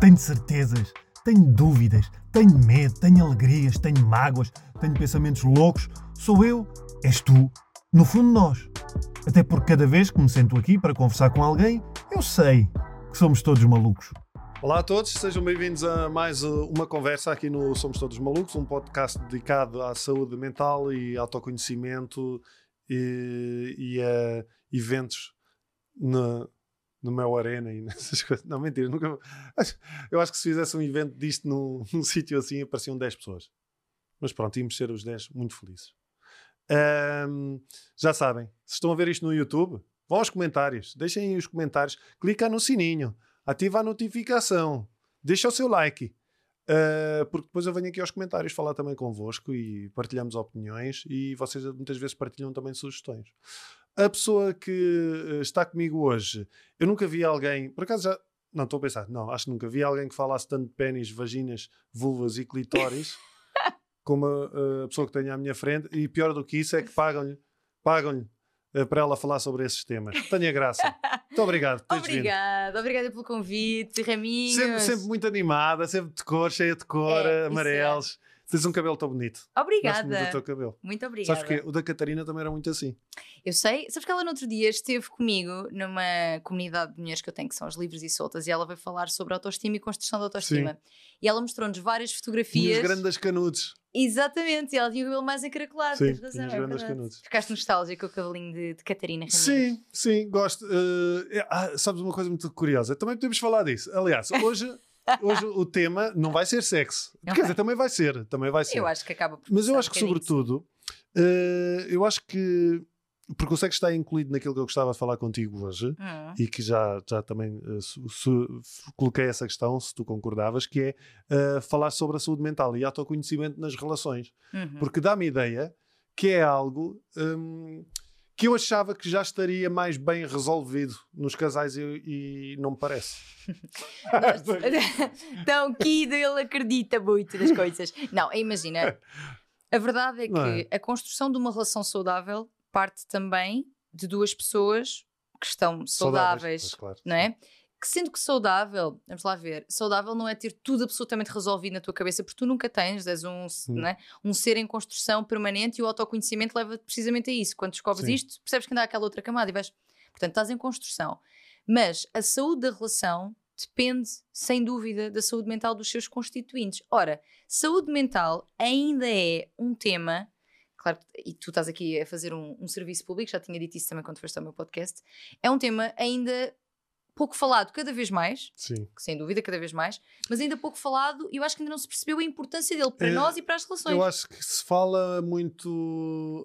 Tenho certezas, tenho dúvidas, tenho medo, tenho alegrias, tenho mágoas, tenho pensamentos loucos. Sou eu, és tu, no fundo nós. Até porque cada vez que me sento aqui para conversar com alguém, eu sei que somos todos malucos. Olá a todos, sejam bem-vindos a mais uh, uma conversa aqui no Somos Todos Malucos, um podcast dedicado à saúde mental e autoconhecimento e, e a eventos na, no meu arena e nessas coisas. Não, mentira, nunca. Eu acho que se fizesse um evento disto num, num sítio assim, apareciam 10 pessoas. Mas pronto, íamos ser os 10 muito felizes. Um, já sabem, se estão a ver isto no YouTube, vão aos comentários, deixem aí os comentários, clica no sininho, ativa a notificação, deixa o seu like. Uh, porque depois eu venho aqui aos comentários falar também convosco e partilhamos opiniões e vocês muitas vezes partilham também sugestões. A pessoa que está comigo hoje, eu nunca vi alguém, por acaso já, não estou a pensar, não, acho que nunca vi alguém que falasse tanto de pênis, vaginas, vulvas e clitóris como a, a, pessoa que tenho à minha frente e pior do que isso é que pagam-lhe pagam-lhe uh, para ela falar sobre esses temas. Tenha graça. Muito obrigado por Obrigada, obrigada pelo convite, Raminhos. Sempre, sempre muito animada, sempre de cor, cheia de cor, é, amarelos. É. Tens um cabelo tão bonito. Obrigada. Gosto muito do teu cabelo. Muito obrigada. Sabes que o da Catarina também era muito assim. Eu sei. Sabes que ela no outro dia esteve comigo numa comunidade de mulheres que eu tenho, que são as livres e soltas, e ela veio falar sobre autoestima e construção da autoestima. Sim. E ela mostrou-nos várias fotografias. Os grandes canudos. Exatamente, e ela tinha o cabelo mais encaracolado. Sim, tens razão, é grandes canudos. Ficaste nostálgico com o cabelinho de, de Catarina Ramirez. Sim, sim, gosto. Uh, ah, sabes uma coisa muito curiosa? Também podemos falar disso. Aliás, hoje. Hoje o tema não vai ser sexo. Okay. Quer dizer, também vai ser. Também vai ser. Eu acho que acaba por Mas eu acho que, sobretudo, uh, eu acho que. Porque o sexo está incluído naquilo que eu gostava de falar contigo hoje uhum. e que já, já também uh, se, se, coloquei essa questão, se tu concordavas, que é uh, falar sobre a saúde mental e autoconhecimento nas relações. Uhum. Porque dá-me ideia que é algo. Um, que eu achava que já estaria mais bem resolvido nos casais e, e não me parece. Tão Kido, ele acredita muito nas coisas. Não, imagina, a verdade é que é? a construção de uma relação saudável parte também de duas pessoas que estão saudáveis, saudáveis claro. não é? Que sendo que saudável, vamos lá ver, saudável não é ter tudo absolutamente resolvido na tua cabeça, porque tu nunca tens, és um, né, um ser em construção permanente e o autoconhecimento leva precisamente a isso. Quando descobres Sim. isto, percebes que ainda há aquela outra camada e vais. Portanto, estás em construção. Mas a saúde da relação depende, sem dúvida, da saúde mental dos seus constituintes. Ora, saúde mental ainda é um tema. Claro, e tu estás aqui a fazer um, um serviço público, já tinha dito isso também quando foste ao meu podcast. É um tema ainda pouco falado cada vez mais, Sim. sem dúvida, cada vez mais, mas ainda pouco falado e eu acho que ainda não se percebeu a importância dele para é, nós e para as relações. Eu acho que se fala muito.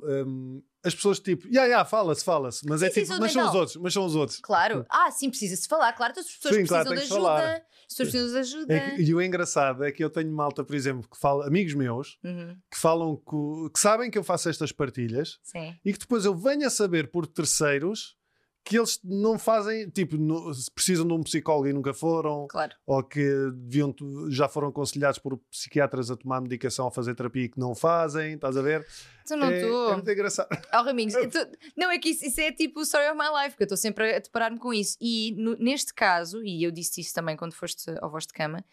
Um, as pessoas tipo, yeah, yeah, fala-se, fala-se, mas sim, é sim, tipo, mas são os outros, mas são os outros. Claro, ah, sim, precisa-se falar, claro, as pessoas sim, precisam claro, de ajuda. As pessoas precisam de ajuda. É que, e o engraçado é que eu tenho malta, por exemplo, que fala, amigos meus, uhum. que falam que, que, sabem que eu faço estas partilhas e que depois eu venho a saber por terceiros que eles não fazem, tipo, no, precisam de um psicólogo e nunca foram, claro. ou que deviam, já foram aconselhados por psiquiatras a tomar medicação, a fazer terapia e que não fazem, estás a ver? Tu não estou. É, é muito engraçado. Oh, Raminhos, tu, não é que isso, isso, é tipo o story of my life, porque eu estou sempre a deparar-me com isso. E no, neste caso, e eu disse isso também quando foste ao voz de cama,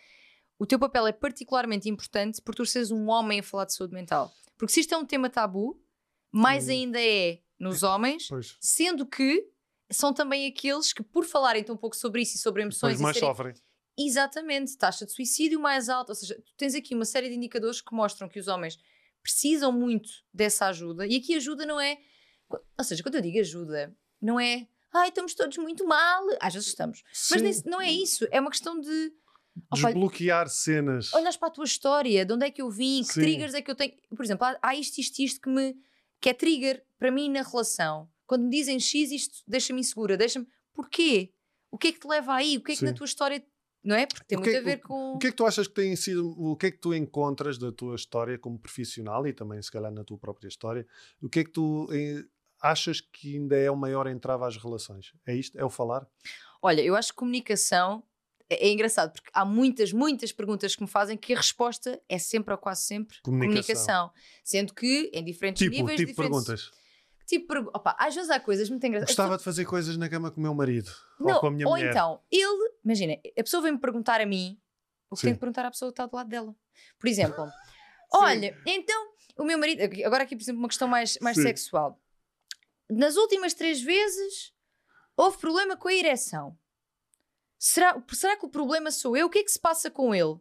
o teu papel é particularmente importante por tu seres um homem a falar de saúde mental. Porque se isto é um tema tabu, mais hum. ainda é nos homens, pois. sendo que são também aqueles que, por falarem tão pouco sobre isso e sobre emoções. Depois mais serem... sofrem. Exatamente, taxa de suicídio mais alta. Ou seja, tu tens aqui uma série de indicadores que mostram que os homens precisam muito dessa ajuda. E aqui ajuda não é. Ou seja, quando eu digo ajuda, não é. Ai, estamos todos muito mal. Às vezes estamos. Sim. Mas não é isso. É uma questão de. Desbloquear cenas. Olhas para a tua história, de onde é que eu vim, que Sim. triggers é que eu tenho. Por exemplo, há, há isto, isto, isto que me. que é trigger para mim na relação. Quando me dizem X, isto deixa-me insegura, deixa-me. Porquê? O que é que te leva aí? O que é que Sim. na tua história. Não é? Porque tem muito a ver com. O que é que tu achas que tem sido. O que é que tu encontras da tua história como profissional e também, se calhar, na tua própria história? O que é que tu eh, achas que ainda é o maior entrave às relações? É isto? É o falar? Olha, eu acho que comunicação é, é engraçado porque há muitas, muitas perguntas que me fazem que a resposta é sempre ou quase sempre comunicação. comunicação. Sendo que em diferentes tipo, níveis. Tipo diferentes... perguntas. Tipo, opa, às vezes há coisas muito engraçadas. Gostava de fazer coisas na cama com o meu marido não, ou com a minha ou mulher. então, ele, imagina, a pessoa vem-me perguntar a mim o que tem que perguntar à pessoa que está do lado dela. Por exemplo, olha, então o meu marido, agora aqui por exemplo uma questão mais, mais sexual. Nas últimas três vezes houve problema com a ereção. Será, será que o problema sou eu? O que é que se passa com ele?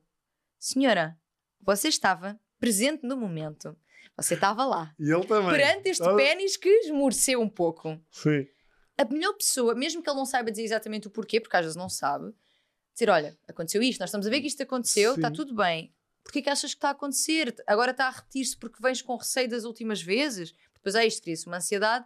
Senhora, você estava presente no momento. Você estava lá. E ele também. Perante este pênis que esmoreceu um pouco. Sim. A melhor pessoa, mesmo que ele não saiba dizer exatamente o porquê, porque às vezes não sabe, dizer: Olha, aconteceu isto, nós estamos a ver que isto aconteceu, está tudo bem. Porquê que achas que está a acontecer? Agora está a repetir-se porque vens com receio das últimas vezes? Depois é isto, cria-se uma ansiedade.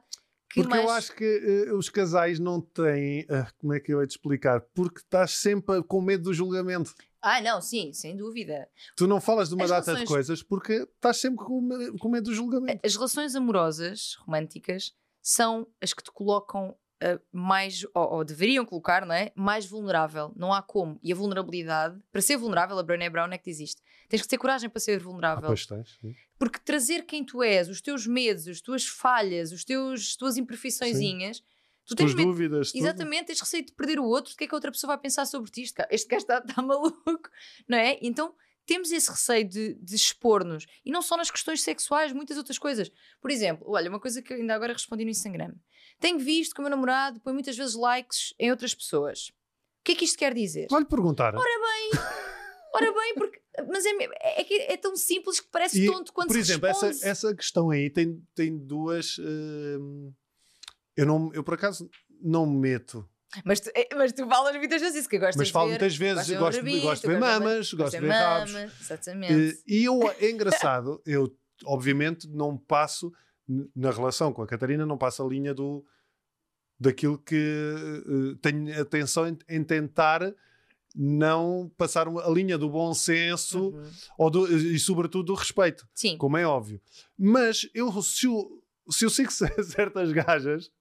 Que porque mais... eu acho que uh, os casais não têm. Uh, como é que eu ia te explicar? Porque estás sempre com medo do julgamento. Ah, não, sim, sem dúvida. Tu não falas de uma As data relações... de coisas porque estás sempre com, com medo do julgamento. As relações amorosas, românticas, são as que te colocam uh, mais, ou, ou, deveriam colocar, não é? Mais vulnerável. Não há como. E a vulnerabilidade, para ser vulnerável, a Brené Brown é que isto. Tens que ter coragem para ser vulnerável. Ah, pois tens, sim. Porque trazer quem tu és, os teus medos, as tuas falhas, os teus, as tuas imperfeiçõezinhas. Sim Tu tens medo, dúvidas. Exatamente, tens receio de perder o outro, o que é que a outra pessoa vai pensar sobre ti? Este gajo está, está maluco, não é? Então temos esse receio de, de expor-nos. E não só nas questões sexuais, muitas outras coisas. Por exemplo, olha, uma coisa que eu ainda agora respondi no Instagram. Tenho visto que o meu namorado põe muitas vezes likes em outras pessoas. O que é que isto quer dizer? Vai-lhe perguntar. Ora bem, ora bem, porque. Mas é, é, é tão simples que parece e, tonto quando por se exemplo, responde. essa, essa questão aí tem, tem duas. Uh eu, não, eu por acaso não me meto. Mas tu, eh, mas tu falas muitas vezes isso, que gostas mas falo muitas vezes, gosto, de, gosto de ver mamas, gosto de ver rabos. Exatamente. E eu, é engraçado, eu obviamente não passo, na relação com a Catarina, não passo a linha do, daquilo que uh, tenho atenção em, em, tentar não passar a linha do bom senso uhum. ou do, e sobretudo do respeito, Sim. como é óbvio. Mas eu, se eu se eu sigo certas gajas,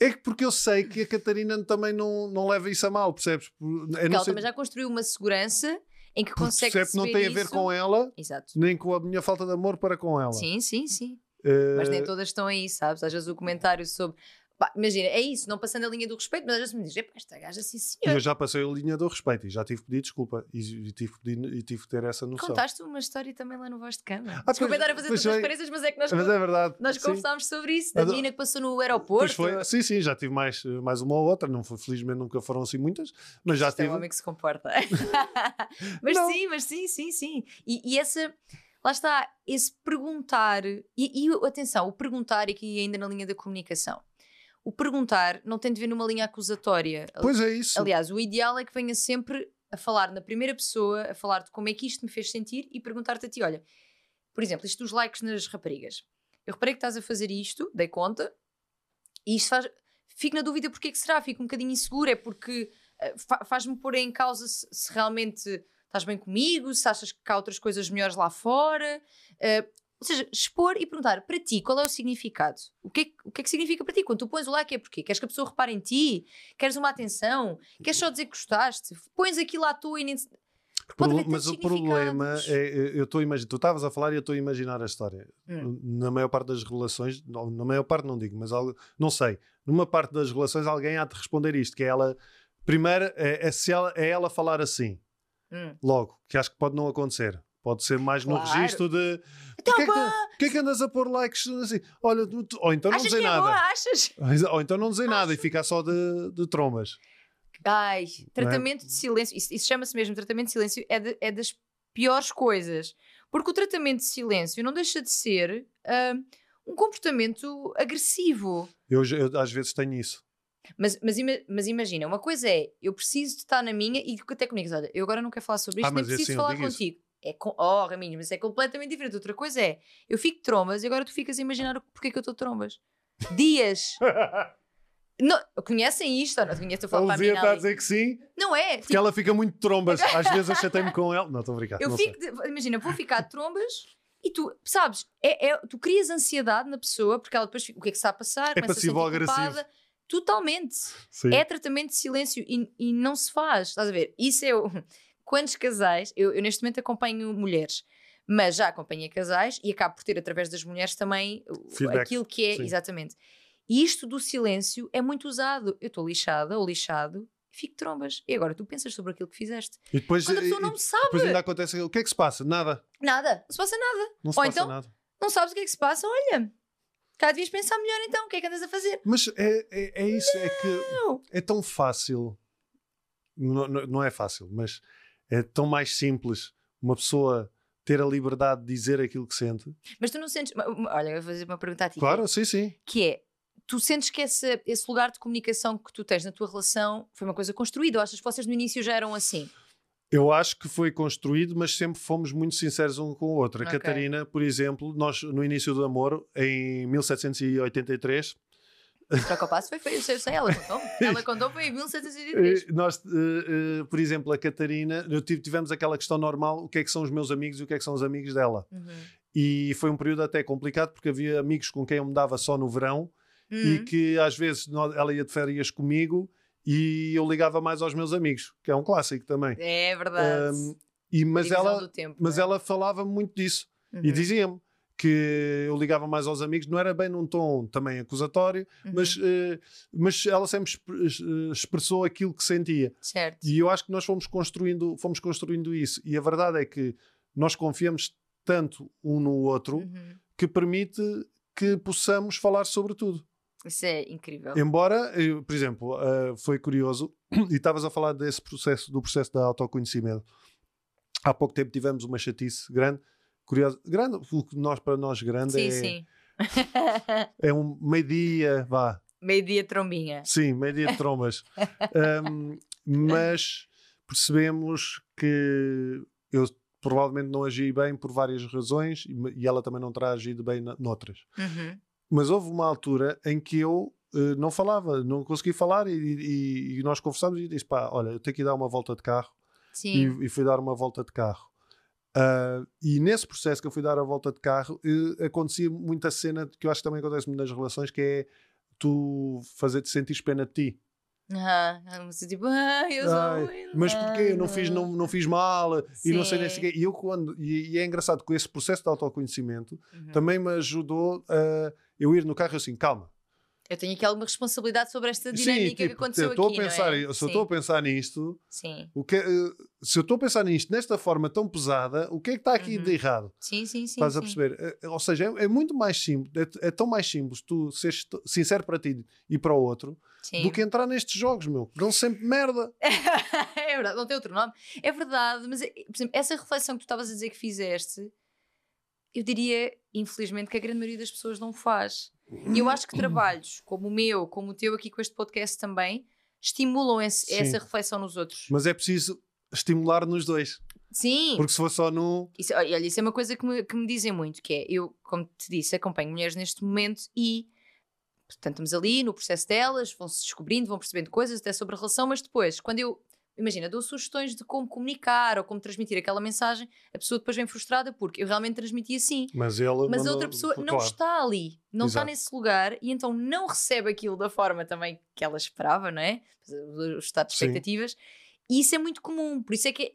é porque eu sei que a Catarina também não, não leva isso a mal, percebes? Porque ela também já construiu uma segurança em que consegue percebe que não tem a ver com ela, Exato. nem com a minha falta de amor para com ela. Sim, sim, sim. Uh... Mas nem todas estão aí, sabes? Às vezes o comentário sobre Pá, imagina, é isso, não passando a linha do respeito, mas às vezes me dizem, esta gaja, sim senhor. E eu já passei a linha do respeito e já tive que pedir desculpa e, e tive, e tive que ter essa noção. Contaste uma história também lá no Voz de Cama. Ah, Desculpa estar a fazer todas as transparências, mas é que nós, mas é verdade. nós conversámos sobre isso, da menina que passou no aeroporto. Foi, sim, sim, já tive mais, mais uma ou outra, não foi, felizmente nunca foram assim muitas, mas já Isto tive. É um homem que se comporta. mas não. sim, mas sim, sim, sim. E, e essa lá está, esse perguntar, e, e, atenção, o perguntar aqui ainda na linha da comunicação o perguntar não tem de ver numa linha acusatória. Pois é isso. Aliás, o ideal é que venha sempre a falar na primeira pessoa, a falar de como é que isto me fez sentir e perguntar-te a ti: olha, por exemplo, isto dos likes nas raparigas. Eu reparei que estás a fazer isto, dei conta, e isto faz. Fico na dúvida porque é que será, fico um bocadinho insegura, é porque uh, faz-me pôr em causa se, se, realmente estás bem comigo, se achas que há outras coisas melhores lá fora. Uh, ou seja, expor e perguntar para ti qual é o significado. O que é, o que, é que significa para ti? Quando tu pões o like é porque queres que a pessoa repare em ti? Queres uma atenção? Queres só dizer que gostaste? Pões aquilo à tua e nem. Pro, mas o problema é, eu estou a imaginar, tu estavas a falar e eu estou a imaginar a história. Hum. Na maior parte das relações, na maior parte não digo, mas algo, não sei, numa parte das relações alguém há de responder isto, que é ela, primeiro, é, é se ela, é ela falar assim, hum. logo, que acho que pode não acontecer. Pode ser mais claro. no registro de. Então, Porquê, é que, que, é que andas a pôr likes assim? Olha, tu, ou então não dizer é nada. Boa, achas? Ou então não dizer Acho. nada e ficar só de, de trombas. Ai, tratamento é? de silêncio. Isso, isso chama-se mesmo tratamento de silêncio. É, de, é, das piores coisas. Porque o tratamento de silêncio não deixa de ser uh, um comportamento agressivo. Eu, eu, às vezes tenho isso. Mas, mas, mas, imagina, uma coisa é eu preciso de estar na minha e até comigo, olha, eu agora não quero falar sobre isto, ah, nem preciso assim, falar contigo. Isso. É com... Oh, Raminhos, mas é completamente diferente. Outra coisa é, eu fico de trombas e agora tu ficas a imaginar porque é que eu estou de trombas. Dias. não, conhecem isto ou não? Para a minha está a dizer que sim. Não é? Porque tipo... ela fica muito de trombas. Às vezes eu chatei-me com ela. Não, estou a brincar. Eu fico, de... imagina, vou ficar de trombas e tu, sabes, é, é, tu crias ansiedade na pessoa porque ela depois, o que é que está a passar? É passivo-agressivo. Totalmente. Sim. É tratamento de silêncio e, e não se faz. Estás a ver? Isso é o quantos casais, eu, eu, neste momento acompanho mulheres, mas já acompanhei casais e acabo por ter através das mulheres também Feedback. aquilo que é, Sim. exatamente. E isto do silêncio é muito usado. Eu estou lixada ou lixado e fico trombas. E agora tu pensas sobre aquilo que fizeste. E depois, Quando a pessoa e- não sabe. depois ainda acontece. O que é que se passa? Nada. Nada, não se passa nada. Não se Ou passa então- nada. Não sabes o que é que se passa? Olha, cá devias pensar melhor então. O que é que andas a fazer? Mas é, é, é isso, é que Não. é tão fácil. Não, não não é fácil, mas é tão mais simples uma pessoa ter a liberdade de dizer aquilo que sente. Mas tu não sentes. Olha, eu vou fazer uma pergunta a ti. Claro, sim, sim. Que é. Tu sentes que esse, esse lugar de comunicação que tu tens na tua relação foi uma coisa construída? Ou achas que vocês no início já eram assim? Eu acho que foi construído, mas sempre fomos muito sinceros um com o outro. A Ok. Catarina, por exemplo, nós no início do namoro, em 1783, Troca o passo foi feio, sei, ela contou. Ela contou foi em 1783. eh, nós, eh, eh, por exemplo, a Catarina, eu tive- tivemos aquela questão normal: o que é que são os meus amigos e o que é que são os amigos dela. Uhum. E foi um período até complicado porque havia amigos com quem eu me dava só no verão e Uhum. que às vezes ela ia de férias comigo e eu ligava mais aos meus amigos, que é um clássico também. É verdade. Um, e, mas Divisão ela, tempo, mas é? ela falava muito disso e Uhum. dizia-me que eu ligava mais aos amigos, não era bem num tom também acusatório, Uhum. mas, eh, mas ela sempre exp- eh, expressou aquilo que sentia. Certo. E eu acho que nós fomos construindo, fomos construindo isso. E a verdade é que nós confiamos tanto um no outro Uhum. que permite que possamos falar sobre tudo. Isso é incrível. Embora, eu, por exemplo, ah, foi curioso, e estavas a falar desse processo, do processo de autoconhecimento. Há pouco tempo tivemos uma chatice grande, curiosa, grande, o que nós, para nós grande Sim, é, sim. é um meio-dia, vá, Meio-dia trombinha. sim, meio-dia de trombas. Ahm, mas percebemos que eu provavelmente não agi bem por várias razões e, ela também não terá agido bem na- noutras. Uhum. Mas houve uma altura em que eu eh, não falava, não consegui falar e, e- e nós conversámos e disse: pá, olha, eu tenho que ir dar uma volta de carro. Sim. E, e fui dar uma volta de carro. Ah, e nesse processo que eu fui dar a volta de carro, eh, acontecia muita cena que eu acho que também acontece muito nas relações, que é tu fazer-te sentir pena de ti. Ah, você tipo, ah, eu sou. Ai, mas porquê? Eu não fiz, não, não fiz mal e não sei nem Sim. quê. E eu quando e, e é engraçado que esse processo de autoconhecimento Uhum. também me ajudou a eu ir no carro assim, calma, Eu tenho aqui alguma responsabilidade sobre esta Sim, dinâmica que tipo, aconteceu eu estou aqui. a pensar, não é? se eu Sim, estou a pensar nisto, Sim, o que, é, eh, se eu estou a pensar nisto nesta forma tão pesada, o que é que está aqui Uhum. de errado? sim, sim. sim Estás a sim. perceber? Eh, Ou seja, é, é muito mais simples, é, é tão mais simples tu seres sincero para ti e para o outro Sim. do que entrar nestes jogos, meu. que Dão sempre merda. é verdade, não tem outro nome. É verdade, mas eh, por exemplo, essa reflexão que tu estavas a dizer que fizeste, eu diria, infelizmente, que a grande maioria das pessoas não faz. E eu acho que trabalhos como o meu, como o teu aqui com este podcast também, estimulam esse- essa reflexão nos outros. Mas é preciso estimular nos dois. Sim, Porque se for só num. Isso, olha, isso é uma coisa que me, que me dizem muito, que é, eu, como te disse, acompanho mulheres neste momento e, portanto, estamos ali no processo delas, vão-se descobrindo, vão percebendo coisas até sobre a relação, mas depois, quando eu, imagina, dou sugestões de como comunicar ou como transmitir aquela mensagem, a pessoa depois vem frustrada porque eu realmente transmiti assim. Mas ele. Mas a outra pessoa não claro. está ali, não está Exato. nesse lugar e então não recebe aquilo da forma também que ela esperava, não é? O estado de Sim. expectativas. E isso é muito comum, por isso é que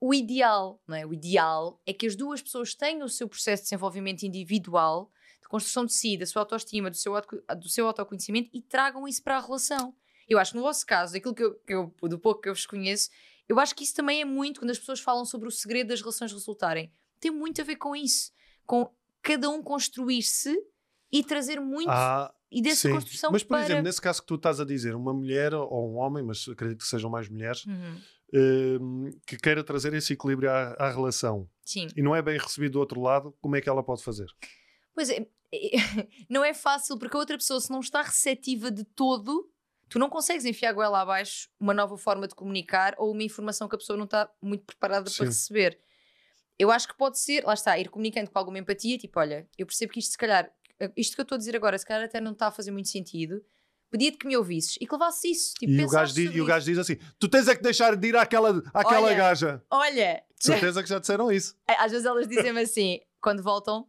o ideal, não é? O ideal é que as duas pessoas tenham o seu processo de desenvolvimento individual, de construção de si, da sua autoestima, do seu, auto, do seu autoconhecimento e tragam isso para a relação. Eu acho que no vosso caso, aquilo que eu, que eu- do pouco que eu vos conheço, eu acho que isso também é muito quando as pessoas falam sobre o segredo das relações resultarem. Tem muito a ver com isso, com cada um construir-se e trazer muito Ah, e dessa sim. construção Mas, por para... exemplo, nesse caso que tu estás a dizer, uma mulher ou um homem, mas acredito que sejam mais mulheres, Uhum. hum, que queira trazer esse equilíbrio à, à relação Sim. e não é bem recebido do outro lado, como é que ela pode fazer? Pois é, não é fácil porque a outra pessoa, se não está receptiva de todo, tu não consegues enfiar a goela abaixo uma nova forma de comunicar ou uma informação que a pessoa não está muito preparada Sim. para receber. Eu acho que pode ser, lá está, ir comunicando com alguma empatia, tipo, olha, eu percebo que isto se calhar, isto que eu estou a dizer agora, se calhar até não está a fazer muito sentido, pedia-te que me ouvisses e que levasses isso. Tipo, E o, gajo diz, e o gajo diz assim: tu tens é que deixar de ir àquela, àquela Olha. gaja. Olha, De certeza que já disseram isso. às vezes elas dizem-me assim, quando voltam,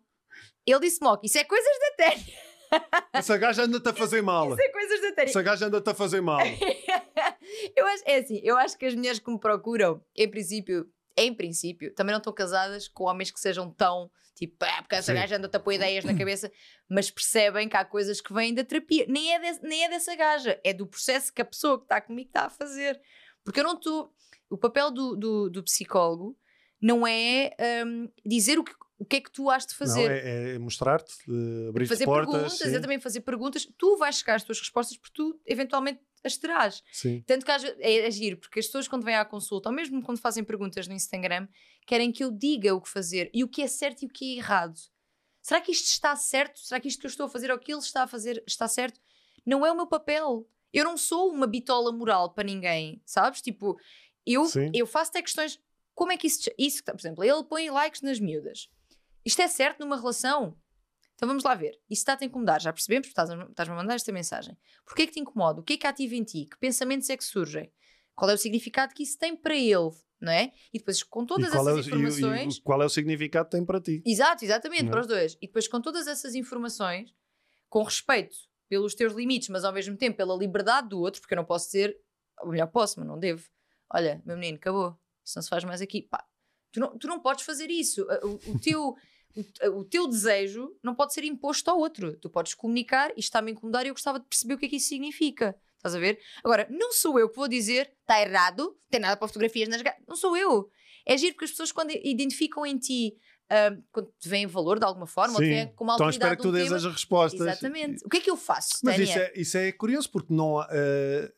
ele disse-me, "Ok, isso é coisas da Tânia, Essa gaja anda-te a fazer mal. isso é coisas da Tânia. Essa gaja anda-te a fazer mal. eu acho, é assim, eu acho que as mulheres que me procuram, em princípio, em princípio, também não estão casadas com homens que sejam tão tipo, ah, porque essa Sim. gaja anda-te a pôr ideias na cabeça, mas percebem que há coisas que vêm da terapia. Nem é, de- nem é dessa gaja, é do processo que a pessoa que está comigo está a fazer. Porque eu não estou. O papel do, do, do psicólogo não é hum, dizer o que, o que é que tu has de fazer. Não, é, é mostrar-te, eh, abrir-te fazer portas. perguntas, sim, é também fazer perguntas. Tu vais chegar às tuas respostas porque tu eventualmente as terás. sim. Tanto que é agir, porque as pessoas quando vêm à consulta, ou mesmo quando fazem perguntas no Instagram, querem que eu diga o que fazer e o que é certo e o que é errado. Será que isto está certo? Será que isto que eu estou a fazer ou que ele está a fazer está certo? Não é o meu papel. Eu não sou uma bitola moral para ninguém, sabes? Tipo, eu, Sim. eu faço até questões. Como é que isso, isso. Por exemplo, ele põe likes nas miúdas. Isto é certo numa relação? Então vamos lá ver. Isso está-te a incomodar, já percebemos, porque estás-me a mandar esta mensagem. Porquê é que te incomoda? O que é que ativa em ti? Que pensamentos é que surgem? Qual é o significado que isso tem para ele? Não é? E depois, com todas e é, essas e o- e informações. o- qual é o significado que tem para ti? Exato, exatamente, Não é? para os dois. E depois, com todas essas informações, com respeito pelos teus limites, mas ao mesmo tempo pela liberdade do outro, porque eu não posso dizer, ou melhor, posso, mas não devo. Olha, meu menino, acabou. Isso não se faz mais aqui. Pá, tu não, tu não podes fazer isso. O, o teu. O, o teu desejo não pode ser imposto ao outro. Tu podes comunicar e está-me a incomodar e eu gostava de perceber o que é que isso significa. Estás a ver? Agora, não sou eu que vou dizer está errado, tem nada para fotografias nas. ga-". Não sou eu. É giro porque as pessoas, quando identificam em ti, ah, quando te veem valor de alguma forma, ou Sim. veem como Então espero que tu um dês tema, as respostas. Exatamente. O que é que eu faço, Mas isso é, isso é curioso porque não eh,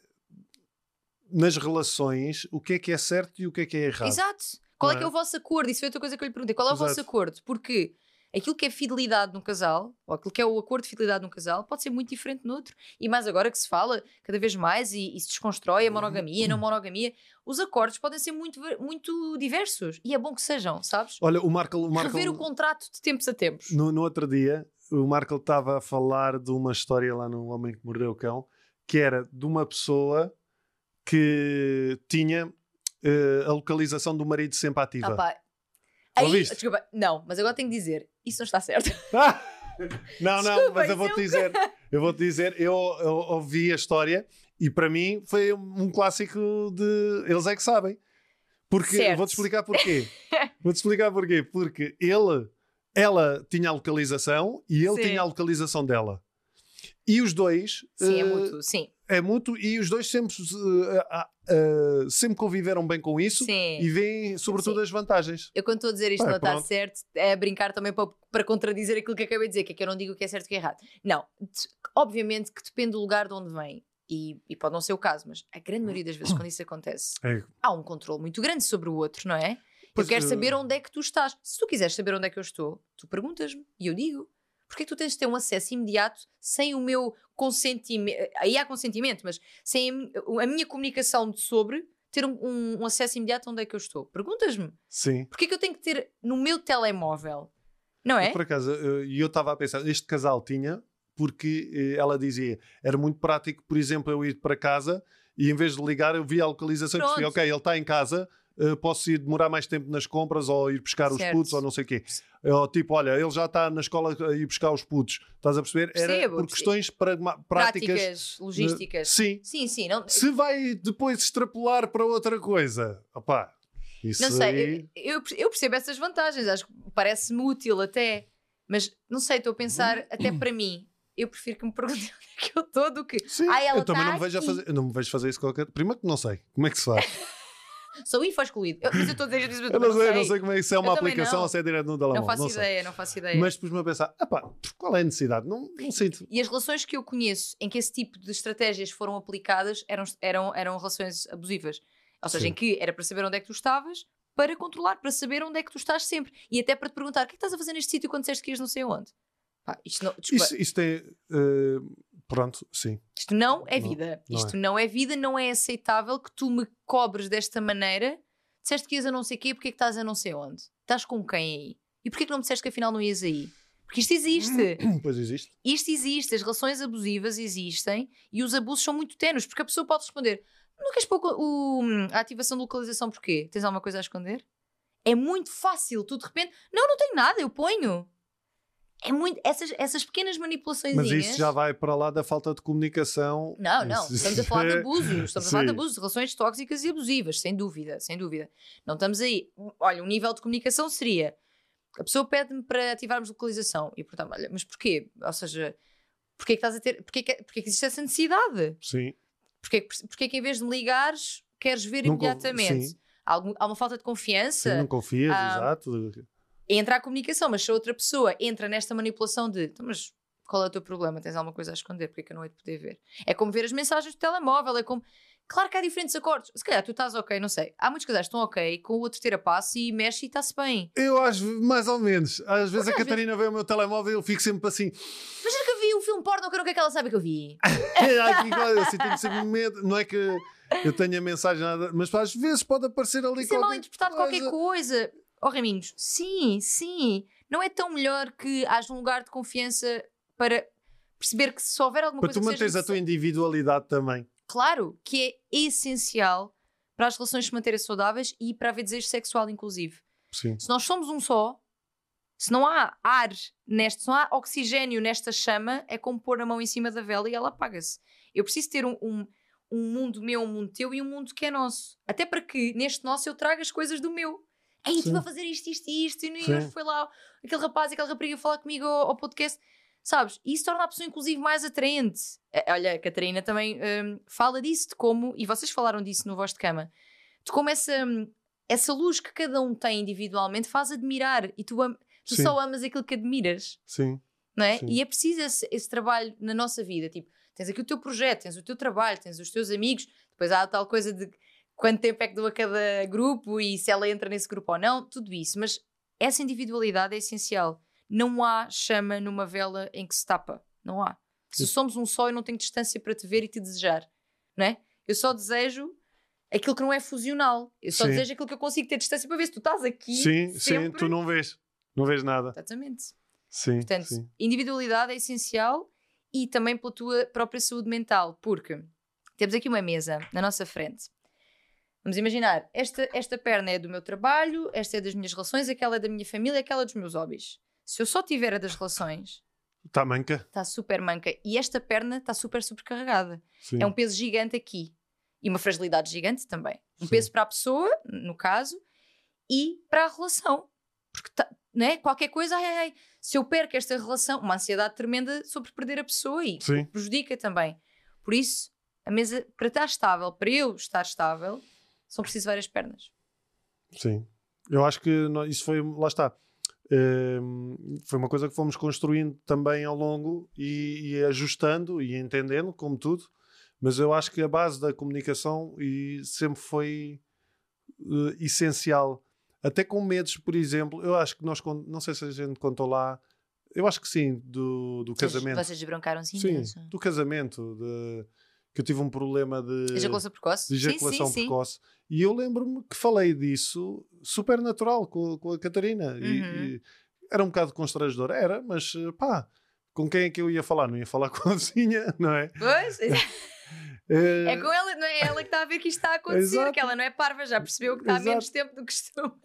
nas relações o que é que é certo e o que é que é errado. Exato. Qual é Não que é é? o vosso acordo? Isso foi outra coisa que eu lhe perguntei. Qual é o vosso Exato. acordo? Porque aquilo que é fidelidade no casal, ou aquilo que é o acordo de fidelidade no casal, pode ser muito diferente no outro. E mais agora que se fala cada vez mais e, e se desconstrói a monogamia, a não monogamia, os acordos podem ser muito, muito diversos. E é bom que sejam, sabes? Olha, o Marco, o Marco Rever o contrato de tempos a tempos. no, no outro dia, o Marco estava a falar de uma história lá no Homem que Mordeu o Cão, que era de uma pessoa que tinha eh, a localização do marido sempre ativa. Ah, pá. Aí, Ouviste? desculpa, não, mas agora tenho que dizer, isso não está certo. Ah! Não, não, Desculpa, mas eu vou-te dizer, eu vou-te dizer, eu, eu ouvi a história e para mim foi um clássico de eles é que sabem. Porque vou-te explicar porquê. vou-te explicar porquê. Porque ele, ela tinha a localização e ele Sim. tinha a localização dela. E os dois Sim, é eh, sim. É mútuo e os dois sempre, ah, ah, sempre conviveram bem com isso Sim. e veem sobretudo as vantagens. Eu quando estou a dizer isto não está pronto. certo, é a brincar também para, para contradizer aquilo que acabei de dizer, que é que eu não digo o que é certo e o que é errado. Não, obviamente que depende do lugar de onde vem. E, e pode não ser o caso, mas a grande maioria das vezes quando isso acontece, É, há um controle muito grande sobre o outro, não é? Pois, eu quero eh, saber onde é que tu estás. Se tu quiseres saber onde é que eu estou, tu perguntas-me e eu digo. Porque é que tu tens de ter um acesso imediato sem o meu consentimento? Aí há consentimento, mas sem a mi- a minha comunicação de sobre ter um, um- acesso imediato onde é que eu estou. Perguntas-me. sim. Porquê que eu tenho que ter no meu telemóvel? Não é? Por acaso, eh, e eu estava a pensar, este casal tinha, porque eh, ela dizia, era muito prático, por exemplo, eu ir para casa e em vez de ligar, eu via a localização e percebi, ok, ele está em casa, eh, posso ir demorar mais tempo nas compras ou ir buscar os Certo. putos ou não sei o quê. Ou tipo, olha, ele já está na escola a ir buscar os putos. Estás a perceber? Era Percebo, por percebo. questões pragma- práticas. Práticas, logísticas. Sim. Sim, sim. Não, Se vai depois extrapolar para outra coisa, opá, isso não sei, aí... eu, eu- percebo essas vantagens, acho que parece-me útil até, mas não sei, estou a pensar até para mim. Eu prefiro que me perguntem onde é que eu estou do que. Sim, Ah, ela eu também tá não me, vejo a fazer, não me vejo fazer isso qualquer. Primeiro que não sei. Como é que se faz? Sou info excluído. Eu, mas eu estou dizer isso, Eu não sei, não sei como é que isso é uma Eu aplicação ou se é direto no telemóvel. Não faço não sei. ideia, não faço ideia. Mas depois-me a pensar, "Epá, qual é a necessidade? Não, não sinto. E as relações que eu conheço em que esse tipo de estratégias foram aplicadas eram, eram, eram relações abusivas. Ou seja, Sim. em que era para saber onde é que tu estavas, para controlar, para saber onde é que tu estás sempre. E até para te perguntar: o que é que estás a fazer neste sítio quando disseste que ias não sei onde? Pá, isto, não, desculpa, Isso, isso tem. eh, pronto, sim. isto não é Não, vida. não isto não é vida, não é aceitável que tu me cobres desta maneira. Disseste que ias a não sei quê, porque é que estás a não sei onde? Estás com quem aí? E porquê que não me disseste que afinal não ias aí? Porque isto existe. Pois existe. Isto existe, as relações abusivas existem e os abusos são muito tenues, porque a pessoa pode responder: Não queres pôr o- o- a ativação de localização porquê? Tens alguma coisa a esconder? É muito fácil, tu de repente, não, não tenho nada, eu ponho. É muito. Essas, essas pequenas manipulações. Mas isso já vai para lá da falta de comunicação. Não, não. Estamos a falar de abusos. Estamos a falar de Sim. abusos, de relações tóxicas e abusivas, sem dúvida, sem dúvida. Não estamos aí. Olha, um nível de comunicação seria. A pessoa pede-me para ativarmos localização. E portanto, olha, mas porquê? Ou seja, porquê que estás a ter. Porquê que, porquê que existe essa necessidade? Sim. Porquê, que- porquê que em vez de me ligares, queres ver conf- imediatamente? sim. Há, algum- há uma falta de Sim, confiança? não confias, Ah, exato. Entra a comunicação, mas se a outra pessoa entra nesta manipulação de "Então, mas qual é o teu problema? Tens alguma coisa a esconder? Porque é que eu não hei de poder ver? É como ver as mensagens do telemóvel, é como. Claro que há diferentes acordos. Se calhar tu estás ok, não sei. Há muitos casais que estão ok, com o outro ter a passe e mexe e está-se bem. Eu acho, mais ou menos. Às vezes a Porque às Catarina vê o meu telemóvel e eu fico sempre assim. Imagina que eu vi um filme porno que eu não quero que ela saiba que eu vi. "É, que coisa", assim, tenho sempre medo. Não é que eu tenha mensagem, nada, mas às vezes pode aparecer ali Isso é mal qualquer interpretado qualquer coisa. Oh, Raminhos, sim, sim. Não é tão melhor que haja um lugar de confiança para perceber que se houver alguma Para coisa tu que seja manteres a tua individualidade também. claro que é essencial para as relações se manterem saudáveis e para haver desejo sexual, inclusive. Sim. Se nós somos um só, se não há ar neste, se não há oxigênio nesta chama, é como pôr a mão em cima da vela e ela apaga-se. Eu preciso ter um, um, um mundo meu, um mundo teu e um mundo que é nosso. Até para que neste nosso eu traga as coisas do meu. Ei, estive a fazer isto, isto e isto, e Sim. hoje foi lá aquele rapaz e aquela rapariga falar comigo ao, ao podcast. Sabes? E isso torna a pessoa, inclusive, mais atraente. Eh, Olha, a Catarina também hum, fala disso, de como, e vocês falaram disso no Voz de Cama, de como essa, hum, essa luz que cada um tem individualmente faz admirar e tu, tu Sim. só amas aquilo que admiras, Sim. não é? Sim. E é preciso esse, esse trabalho na nossa vida. Tipo, tens aqui o teu projeto, tens o teu trabalho, tens os teus amigos, depois há a tal coisa de quanto tempo é que dou a cada grupo e se ela entra nesse grupo ou não, tudo isso. Mas essa individualidade é essencial. Não há chama numa vela em que se tapa. Não há. Se Sim. somos um só, eu não tenho distância para te ver e te desejar. Não é? Eu só desejo aquilo que não é fusional. Eu só Sim. desejo aquilo que eu consigo ter distância para ver se tu estás aqui. Sim, sim, sempre. tu não vês. Não vês nada. Exatamente. Sim. Portanto, sim. individualidade é essencial e também pela tua própria saúde mental, porque temos aqui uma mesa na nossa frente. Vamos imaginar, esta, esta perna é do meu trabalho, esta é das minhas relações, aquela é da minha família, aquela é dos meus hobbies. Se eu só tiver a das relações, Está manca. está super manca e esta perna está super supercarregada. Sim. É um peso gigante aqui e uma fragilidade gigante também. Um Sim. peso para a pessoa, no caso, e para a relação. Porque tá- não é? qualquer coisa, ai, ai, se eu perco esta relação, uma ansiedade tremenda sobre perder a pessoa e prejudica também. Por isso, a mesa, para estar estável, para eu estar estável, são precisas várias pernas. Sim. Eu acho que isso foi, lá está. Hum, foi uma coisa que fomos construindo também ao longo e, e ajustando e entendendo, como tudo. Mas eu acho que a base da comunicação e sempre foi eh, essencial. Até com medos, por exemplo, eu acho que nós, não sei se a gente contou lá, eu acho que sim, do, do Vocês- casamento. Vocês desbrancaram-se Sim, do casamento, de, que eu tive um problema de Ejaculação precoce? de ejaculação sim, sim, sim. precoce. E eu lembro-me que falei disso super natural com, com a Catarina. E- Uhum. E, era um bocado constrangedor, era, mas pá, com quem é que eu ia falar? Não ia falar com a vizinha, não é? Pois, Eh, é com ela, não é ela que está a ver que isto está a acontecer, Exato. que ela não é parva, já percebeu que está há menos tempo do que costuma.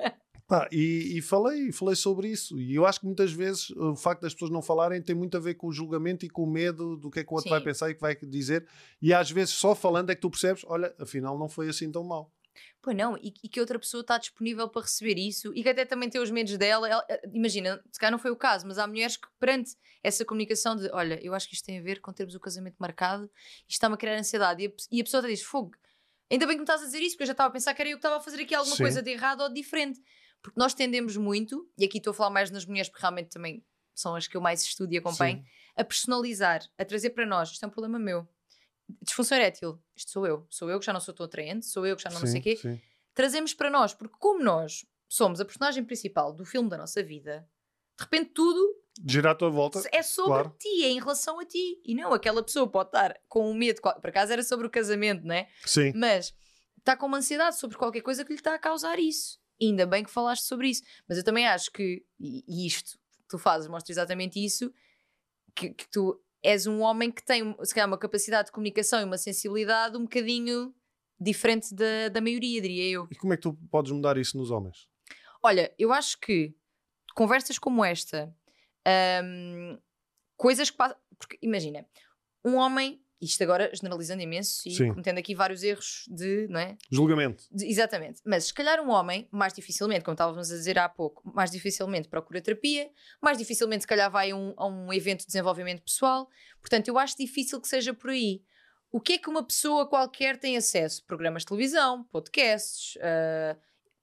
Pá, e, e falei, falei sobre isso. E eu acho que muitas vezes o facto das pessoas não falarem tem muito a ver com o julgamento e com o medo do que é que o outro Sim. vai pensar e que vai dizer. E às vezes só falando é que tu percebes, olha, afinal não foi assim tão mal. Pois não, e, e que outra pessoa está disponível para receber isso e que até também tem os medos dela. Ela- eh, imagina, se calhar não foi o caso, mas há mulheres que, perante essa comunicação de olha, eu acho que isto tem a ver com termos o casamento marcado, isto está-me a criar ansiedade. E a, e a pessoa até diz: fogo, ainda bem que me estás a dizer isso, porque eu já estava a pensar que era eu que estava a fazer aqui alguma Sim. coisa de errado ou de diferente. Porque nós tendemos muito, e aqui estou a falar mais nas mulheres, porque realmente também são as que eu mais estudo e acompanho, Sim. a personalizar, a trazer para nós, isto é um problema meu. Disfunção erétil, isto sou eu, sou eu que já não sou tão atraente, sou eu que já não, não sei o quê sim. trazemos para nós, porque como nós somos a personagem principal do filme da nossa vida, de repente tudo Girar à tua volta. é sobre claro. ti, é em relação a ti. E não, aquela pessoa pode estar com um medo, por acaso era sobre o casamento, não é? Sim. Mas está com uma ansiedade sobre qualquer coisa que lhe está a causar isso. Ainda bem que falaste sobre isso. Mas eu também acho que, e isto que tu fazes mostra exatamente isso, que, que tu és um homem que tem, se calhar, uma capacidade de comunicação e uma sensibilidade um bocadinho diferente da, da maioria, diria eu. E como é que tu podes mudar isso nos homens? Olha, eu acho que conversas como esta, Um, coisas que passam. Porque imagina, um homem, isto agora generalizando imenso e Sim. cometendo aqui vários erros de, não é? Julgamento. De- exatamente. Mas se calhar um homem, mais dificilmente, como estávamos a dizer há pouco, mais dificilmente procura terapia, mais dificilmente se calhar vai a um, a um evento de desenvolvimento pessoal. Portanto, eu acho difícil que seja por aí. O que é que uma pessoa qualquer tem acesso? Programas de televisão, podcasts, ah,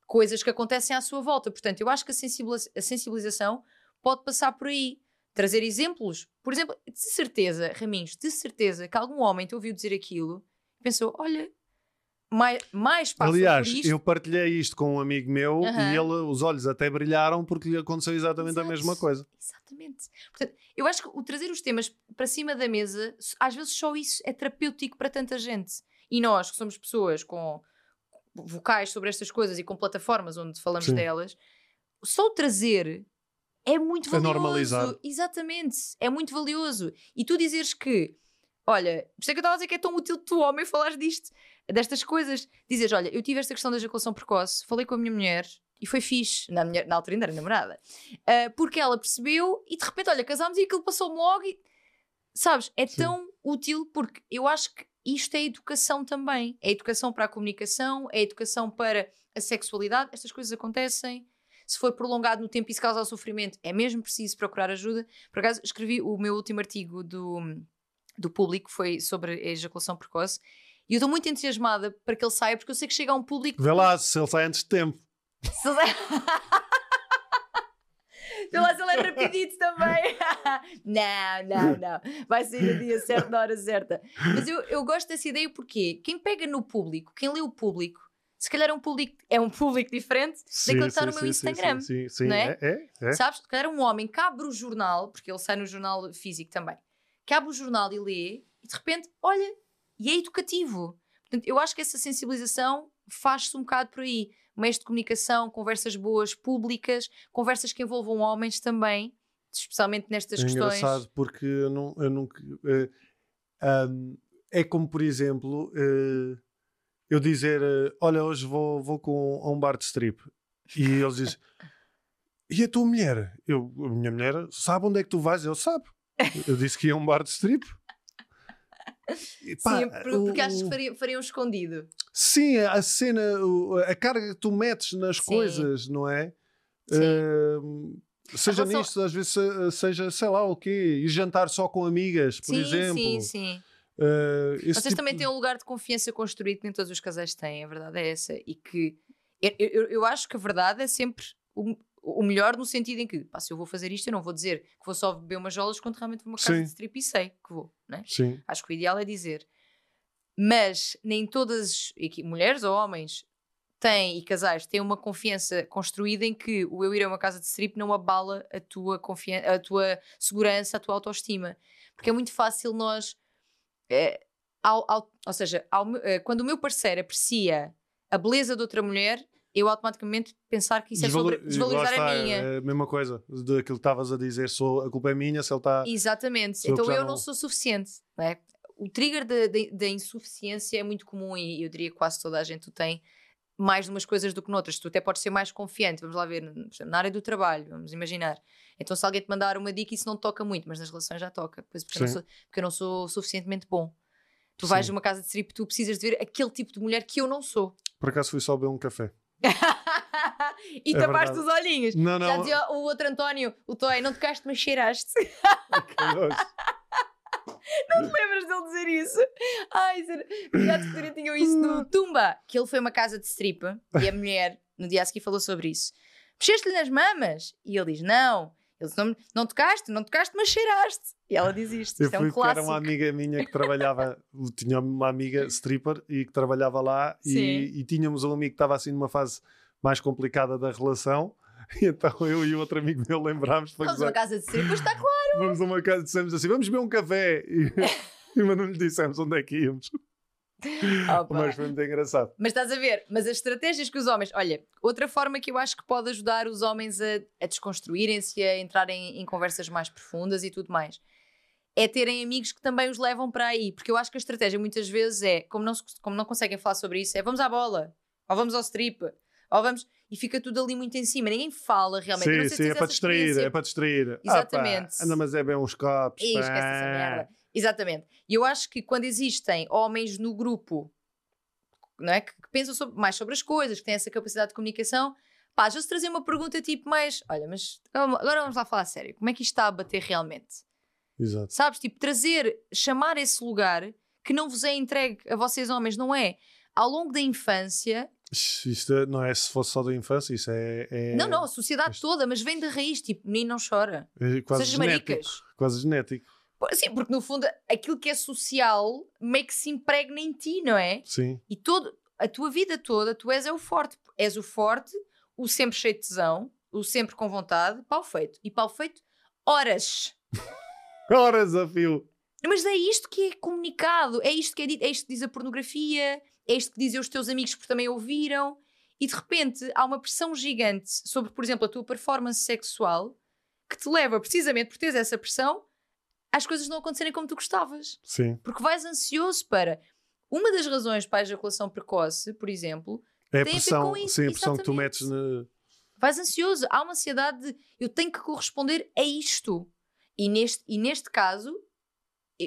coisas que acontecem à sua volta. Portanto, eu acho que a sensibilização pode passar por aí. Trazer exemplos. Por exemplo, de certeza, Raminhos, de certeza que algum homem te ouviu dizer aquilo e pensou: olha, mais, mais passa Aliás, por isto. eu partilhei isto com um amigo meu e ele, os olhos até brilharam porque lhe aconteceu exatamente a Exato. mesma coisa. Exatamente. Portanto, eu acho que o trazer os temas para cima da mesa, às vezes só isso é terapêutico para tanta gente. E nós, que somos pessoas com vocais sobre estas coisas e com plataformas onde falamos Sim. delas, só o trazer é muito É valioso. normalizar. Exatamente. É muito valioso. E tu dizeres que, olha, por isso é que eu estava a dizer que é tão útil tu, homem, falares disto, destas coisas. Dizeres, olha, eu tive esta questão da ejaculação precoce, falei com a minha mulher e foi fixe. Na, minha, na altura ainda era namorada. Ah, porque ela percebeu e de repente, olha, casámos e aquilo passou-me logo e. Sabes? É Sim. tão útil porque eu acho que isto é educação também. É educação para a comunicação, é educação para a sexualidade. Estas coisas acontecem. Se for prolongado no tempo e se causar sofrimento, é mesmo preciso procurar ajuda. Por acaso, escrevi o meu último artigo do, do público, foi sobre a ejaculação precoce. E eu estou muito entusiasmada para que ele saia, porque eu sei que chega a um público Vê lá se ele sai antes de tempo. se ele- Vê lá se ele é rapidito também. não, não, não. Vai sair no dia certo, na hora certa. Mas eu, eu gosto dessa ideia porque quem pega no público, quem lê o público, se calhar é um público, é um público diferente daquele que está no meu Instagram. Sim, sim, sim. não é? é? É, é. Sabes? Se calhar um homem que abre o jornal, porque ele sai no jornal físico também, que abre o jornal e lê, e de repente, olha, e é educativo. Portanto, eu acho que essa sensibilização faz-se um bocado por aí. Meios de comunicação, conversas boas, públicas, conversas que envolvam homens também, especialmente nestas É questões. engraçado porque eu, não, eu nunca. eh, ahm, é como, por exemplo, eh, eu dizer: eh, Olha, hoje vou, vou com, a um bar de strip. E eles dizem: E a tua mulher? Eu, a minha mulher sabe onde é que tu vais? Eu sabe. Eu disse que ia a um bar de strip. E, pá, Sim, por- o- porque achas que fariam escondido. Sim, a cena, a carga que tu metes nas Sim. coisas, não é? Sim. Ahm, seja relação- nisto, às vezes se- seja, sei lá o quê, e jantar só com amigas, por sim, exemplo. sim, sim. Ah, esse Vocês tipo também têm um lugar de confiança construído que nem todos os casais têm, a verdade é essa. E que eu, eu, eu acho que a verdade é sempre o, o melhor no sentido em que, pá, se eu vou fazer isto, eu não vou dizer que vou só beber umas jolas quando realmente vou uma casa Sim. de strip e sei que vou, né? Sim, Acho que o ideal é dizer. Mas nem todas, mulheres ou homens, têm e casais têm uma confiança construída em que o eu ir a uma casa de strip não abala a tua, confiança, a tua segurança, a tua autoestima. Porque é muito fácil nós. Eh, ao- ao- ou seja, ao eh, quando o meu parceiro aprecia a beleza de outra mulher, eu automaticamente pensar que isso é sobre Desvalo- desvalorizar lá a está, minha. É a mesma coisa daquilo que estavas a dizer, sou, a culpa é minha, se ele está. Exatamente. Eu então já eu não- não sou suficiente. não é? O trigger da insuficiência é muito comum e eu diria que quase toda a gente o tem mais de umas coisas do que noutras. Tu até podes ser mais confiante. Vamos lá ver, na área do trabalho, vamos imaginar. Então, se alguém te mandar uma dica, isso não toca muito, mas nas relações já toca. Pois porque, eu não sou, porque eu não sou suficientemente bom. Tu vais Sim. a uma casa de strip, tu precisas de ver aquele tipo de mulher que eu não sou. Por acaso fui só beber um café. e É tapaste verdade. os olhinhos. Não, Já não. dizia o outro António, o Toy, não tocaste, mas cheiraste. que nojo. Lembras dele dizer isso? Ai, ser- já te tinham isso no Tumba, que ele foi a uma casa de strip e a mulher no dia a seguir falou sobre isso. Mexeste-lhe nas mamas? E ele diz: Não. Ele disse: Não, não tocaste, não tocaste, mas cheiraste. E ela diz isto. Eu Isto é fui um porque era clássico. uma amiga minha que trabalhava, tinha uma amiga stripper e que trabalhava lá e, e tínhamos um amigo que estava assim numa fase mais complicada da relação. E então eu e outro amigo meu lembrámos para Vamos uma casa de strip, pois está claro. Vamos a uma casa e dissemos assim: vamos beber um café. E, mas não lhe dissemos onde é que íamos. Opa. Mas foi muito engraçado. Mas estás a ver, mas as estratégias que os homens. Olha, outra forma que eu acho que pode ajudar os homens a, a desconstruírem-se, a entrarem em conversas mais profundas e tudo mais, é terem amigos que também os levam para aí. Porque eu acho que a estratégia muitas vezes é, como não, como não conseguem falar sobre isso, é vamos à bola, ou vamos ao strip, ou vamos. E fica tudo ali muito em cima, ninguém fala realmente. Sim, se sim, é tens para essa distrair, é para distrair. Exatamente. Ah, anda, mas é bem uns copos. Pá. esquece essa merda. Exatamente. E eu acho que quando existem homens no grupo não é? que, que pensam sobre- mais sobre as coisas, que têm essa capacidade de comunicação, pá, às vezes trazer uma pergunta tipo mais: olha, mas agora vamos lá falar a sério, como é que isto está a bater realmente? Exato. Sabes? Tipo, trazer, chamar esse lugar que não vos é entregue a vocês homens, não é? Ao longo da infância, Isto é- não é se fosse só da infância, isso é. é não, não, a sociedade isto- toda, mas vem da raiz, tipo, menino não chora. é quase Sejas genético. maricas. Quase genético. Sim, porque no fundo aquilo que é social meio que se impregna em ti, não é? Sim. E todo, a tua vida toda, tu és é o forte. És o forte, o sempre cheio de tesão, o sempre com vontade, pau feito. E pau feito, horas. Ora, desafio. Mas é isto que é comunicado, é isto que é dito, é isto que diz a pornografia, é isto que dizem os teus amigos porque também ouviram. E de repente há uma pressão gigante sobre, por exemplo, a tua performance sexual que te leva, precisamente por teres essa pressão, às coisas não acontecerem como tu gostavas. Sim. Porque vais ansioso para. Uma das razões para a ejaculação precoce, por exemplo, É a a pressão, com isso, sim, a pressão que tu metes na. vais ansioso. Há uma ansiedade de eu tenho que corresponder a isto. E neste, e neste caso,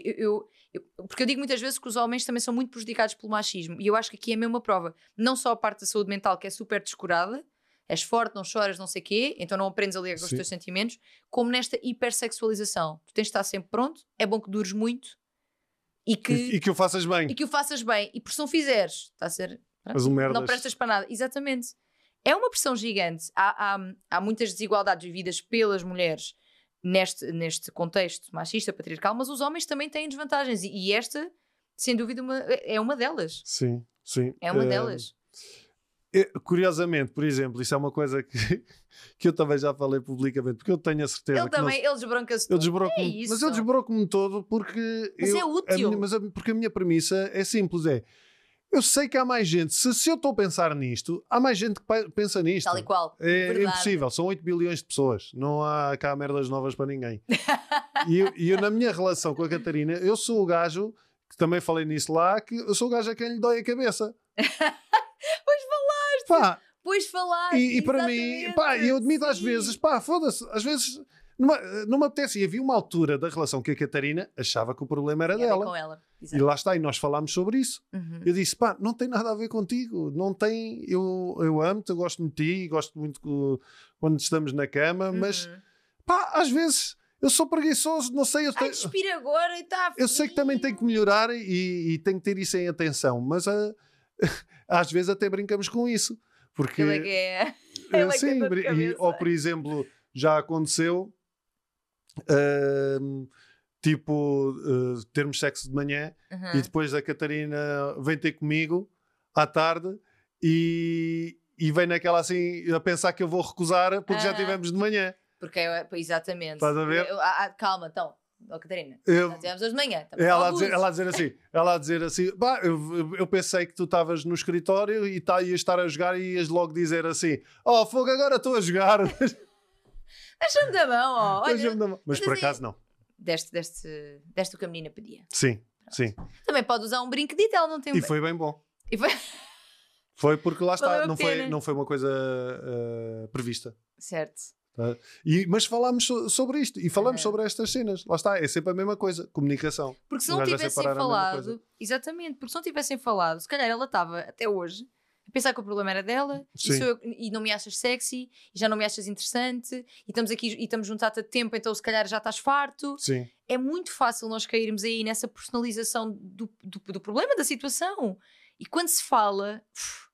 eu, eu- porque eu digo muitas vezes que os homens também são muito prejudicados pelo machismo. E eu acho que aqui é mesmo uma prova. Não só a parte da saúde mental, que é super descurada, és forte, não choras, não sei o quê, então não aprendes a ler com os Sim. teus sentimentos, como nesta hipersexualização. Tu tens de estar sempre pronto, é bom que dures muito e que, E, e que o faças bem. e que o faças bem. E por se não fizeres, está a ser. Mas merdas. Não prestas para nada. Exatamente. É uma pressão gigante. Há, há, há muitas desigualdades vividas pelas mulheres neste, neste contexto machista, patriarcal, mas os homens também têm desvantagens. E, e esta, sem dúvida, uma- é uma delas. Sim, sim. É uma Eh, delas. eh, Curiosamente, por exemplo, isso é uma coisa que, que eu também já falei publicamente, porque eu tenho a certeza Ele que não também, ele desbronca-se. Eu todo. desbroco-me, É mas eu isso. desbroco-me todo porque. Mas eu- é útil. a minha- mas a- porque a minha premissa é simples: é. Eu sei que há mais gente, se, se eu estou a pensar nisto, há mais gente que pensa nisto. Tal e qual. É Verdade. impossível, são 8 bilhões de pessoas, não há cá merdas novas para ninguém. e, eu, e eu, na minha relação com a Catarina, eu sou o gajo, que também falei nisso lá, que eu sou o gajo a quem lhe dói a cabeça. Pois falaste! Pá, Pois falaste. e, e para mim, pá, eu admito às sim. vezes, pá, foda-se, às vezes não me, não me apetece. E havia uma altura da relação que a Catarina achava que o problema era ver dela. com ela. E Exato. lá está, e nós falámos sobre isso. Uhum. Eu disse, pá, não tem nada a ver contigo, não tem, eu, eu amo-te, eu gosto de ti, gosto muito quando estamos na cama, mas Uhum. pá, às vezes eu sou preguiçoso, não sei, eu, Ai, tenho- respira agora e está eu sei que também tenho que melhorar e, e tenho que ter isso em atenção, mas ah, às vezes até brincamos com isso, porque Ele é que é. ele é que sim, de bri- e- ou por exemplo, já aconteceu ahm, tipo ah, termos sexo de manhã Uhum. e depois a Catarina vem ter comigo à tarde e, e vem naquela assim a pensar que eu vou recusar porque já Aham. tivemos de manhã. Porque é, exatamente. Estás a ver? Eu- ah, ah, calma, então. Ó, Catarina. Eu- Já tivemos hoje de manhã. ela, a dizer, ela a dizer assim, ela a dizer assim, "Pá, eu, eu pensei que tu estavas no escritório e tá, ias estar a jogar e ias logo dizer assim: Oh, fogo, agora estou a jogar. Deixa-me da mão, ó. Olha, dar- Mas mas por assim- acaso não. Deste, deste, deste o que a menina pedia. Sim, sim. Também pode usar um brinquedito, ela não tem um E foi bem bom. E foi- Foi porque lá está, não foi, não foi uma coisa ah, prevista. Certo. E, mas falámos so- sobre isto e falamos Aham. sobre estas cenas. Lá está, é sempre a mesma coisa. Comunicação. Porque se não vai tivessem falado, exatamente, porque se não tivessem falado, se calhar ela estava até hoje pensar que o problema era dela e, eu- e não me achas sexy e já não me achas interessante e estamos aqui e estamos há tanto tempo, então se calhar já estás farto. Sim. É muito fácil nós cairmos aí nessa personalização do, do, do problema, da situação. E quando se fala, uf,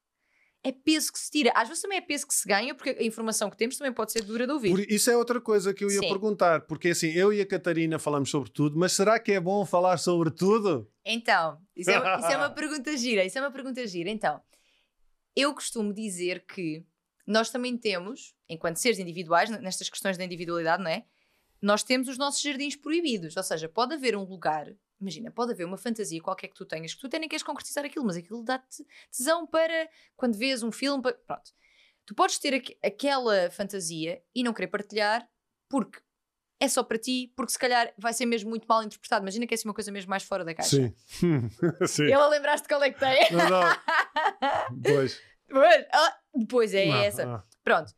é peso que se tira. Às vezes também é peso que se ganha, porque a informação que temos também pode ser dura de ouvir. Por- isso é outra coisa que eu ia Sim. perguntar. Porque assim, eu e a Catarina falamos sobre tudo, mas será que é bom falar sobre tudo? Então, isso é, uma, isso é uma pergunta gira. Isso é uma pergunta gira. Então, eu costumo dizer que nós também temos, enquanto seres individuais, nestas questões da individualidade, não é? Nós temos os nossos jardins proibidos. Ou seja, pode haver um lugar, imagina, pode haver uma fantasia qualquer que tu tenhas, que tu até nem queres concretizar aquilo, mas aquilo dá-te tesão para quando vês um filme. Pronto. Tu podes ter aqu- aquela fantasia e não querer partilhar porque é só para ti, porque se calhar vai ser mesmo muito mal interpretado. Imagina que é assim uma coisa mesmo mais fora da caixa. Sim. Sim. Ela lembraste qual é que tem? Não, não. Pois. Pois, ah, Pois é, é essa. ah. Pronto.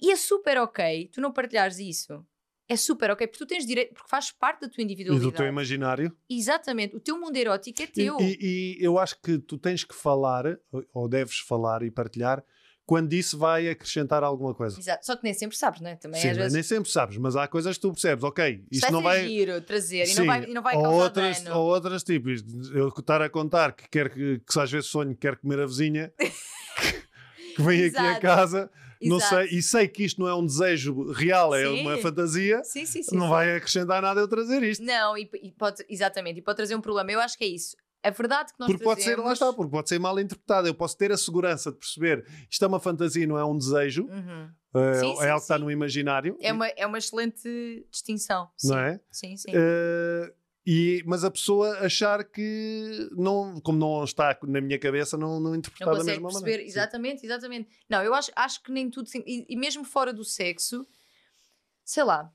E é super ok tu não partilhares isso. É super ok, porque tu tens direito, porque faz parte da tua E individualidade. do teu imaginário. Exatamente, o teu mundo erótico é E, teu. e- e eu acho que tu tens que falar, ou deves falar e partilhar, quando isso vai acrescentar alguma coisa. Exato. Só que nem sempre sabes, não é? Também Sim, às vezes nem sempre sabes, mas há coisas que tu percebes, ok, isto não vai giro trazer e Sim, não vai, e não vai causar outras, dano. ou outras tipo, eu estar a contar que quer que, que se às vezes sonho que quer comer a vizinha que vem aqui a Exato. casa, não Exato. sei, e sei que isto não é um desejo real, é Sim. uma fantasia, Sim, sim, sim. não vai acrescentar nada eu trazer isto. Não, e, e pode, exatamente, e pode trazer um problema. Eu acho que é isso. A verdade que nós Porque pode ser, lá está, porque pode ser mal interpretado. Eu posso ter a segurança de perceber isto é uma fantasia, não é um desejo, Uhum. eh, Sim, é sim, algo que está sim. no imaginário, É, uma, é uma excelente distinção. Sim. não é? Sim, sim. Eh, e, mas a pessoa achar que, não, como não está na minha cabeça, não, não não interpretar da consegue mesma perceber, maneira. Sim. exatamente, exatamente. Não, eu acho, acho que nem tudo. sim, E, e mesmo fora do sexo, sei lá,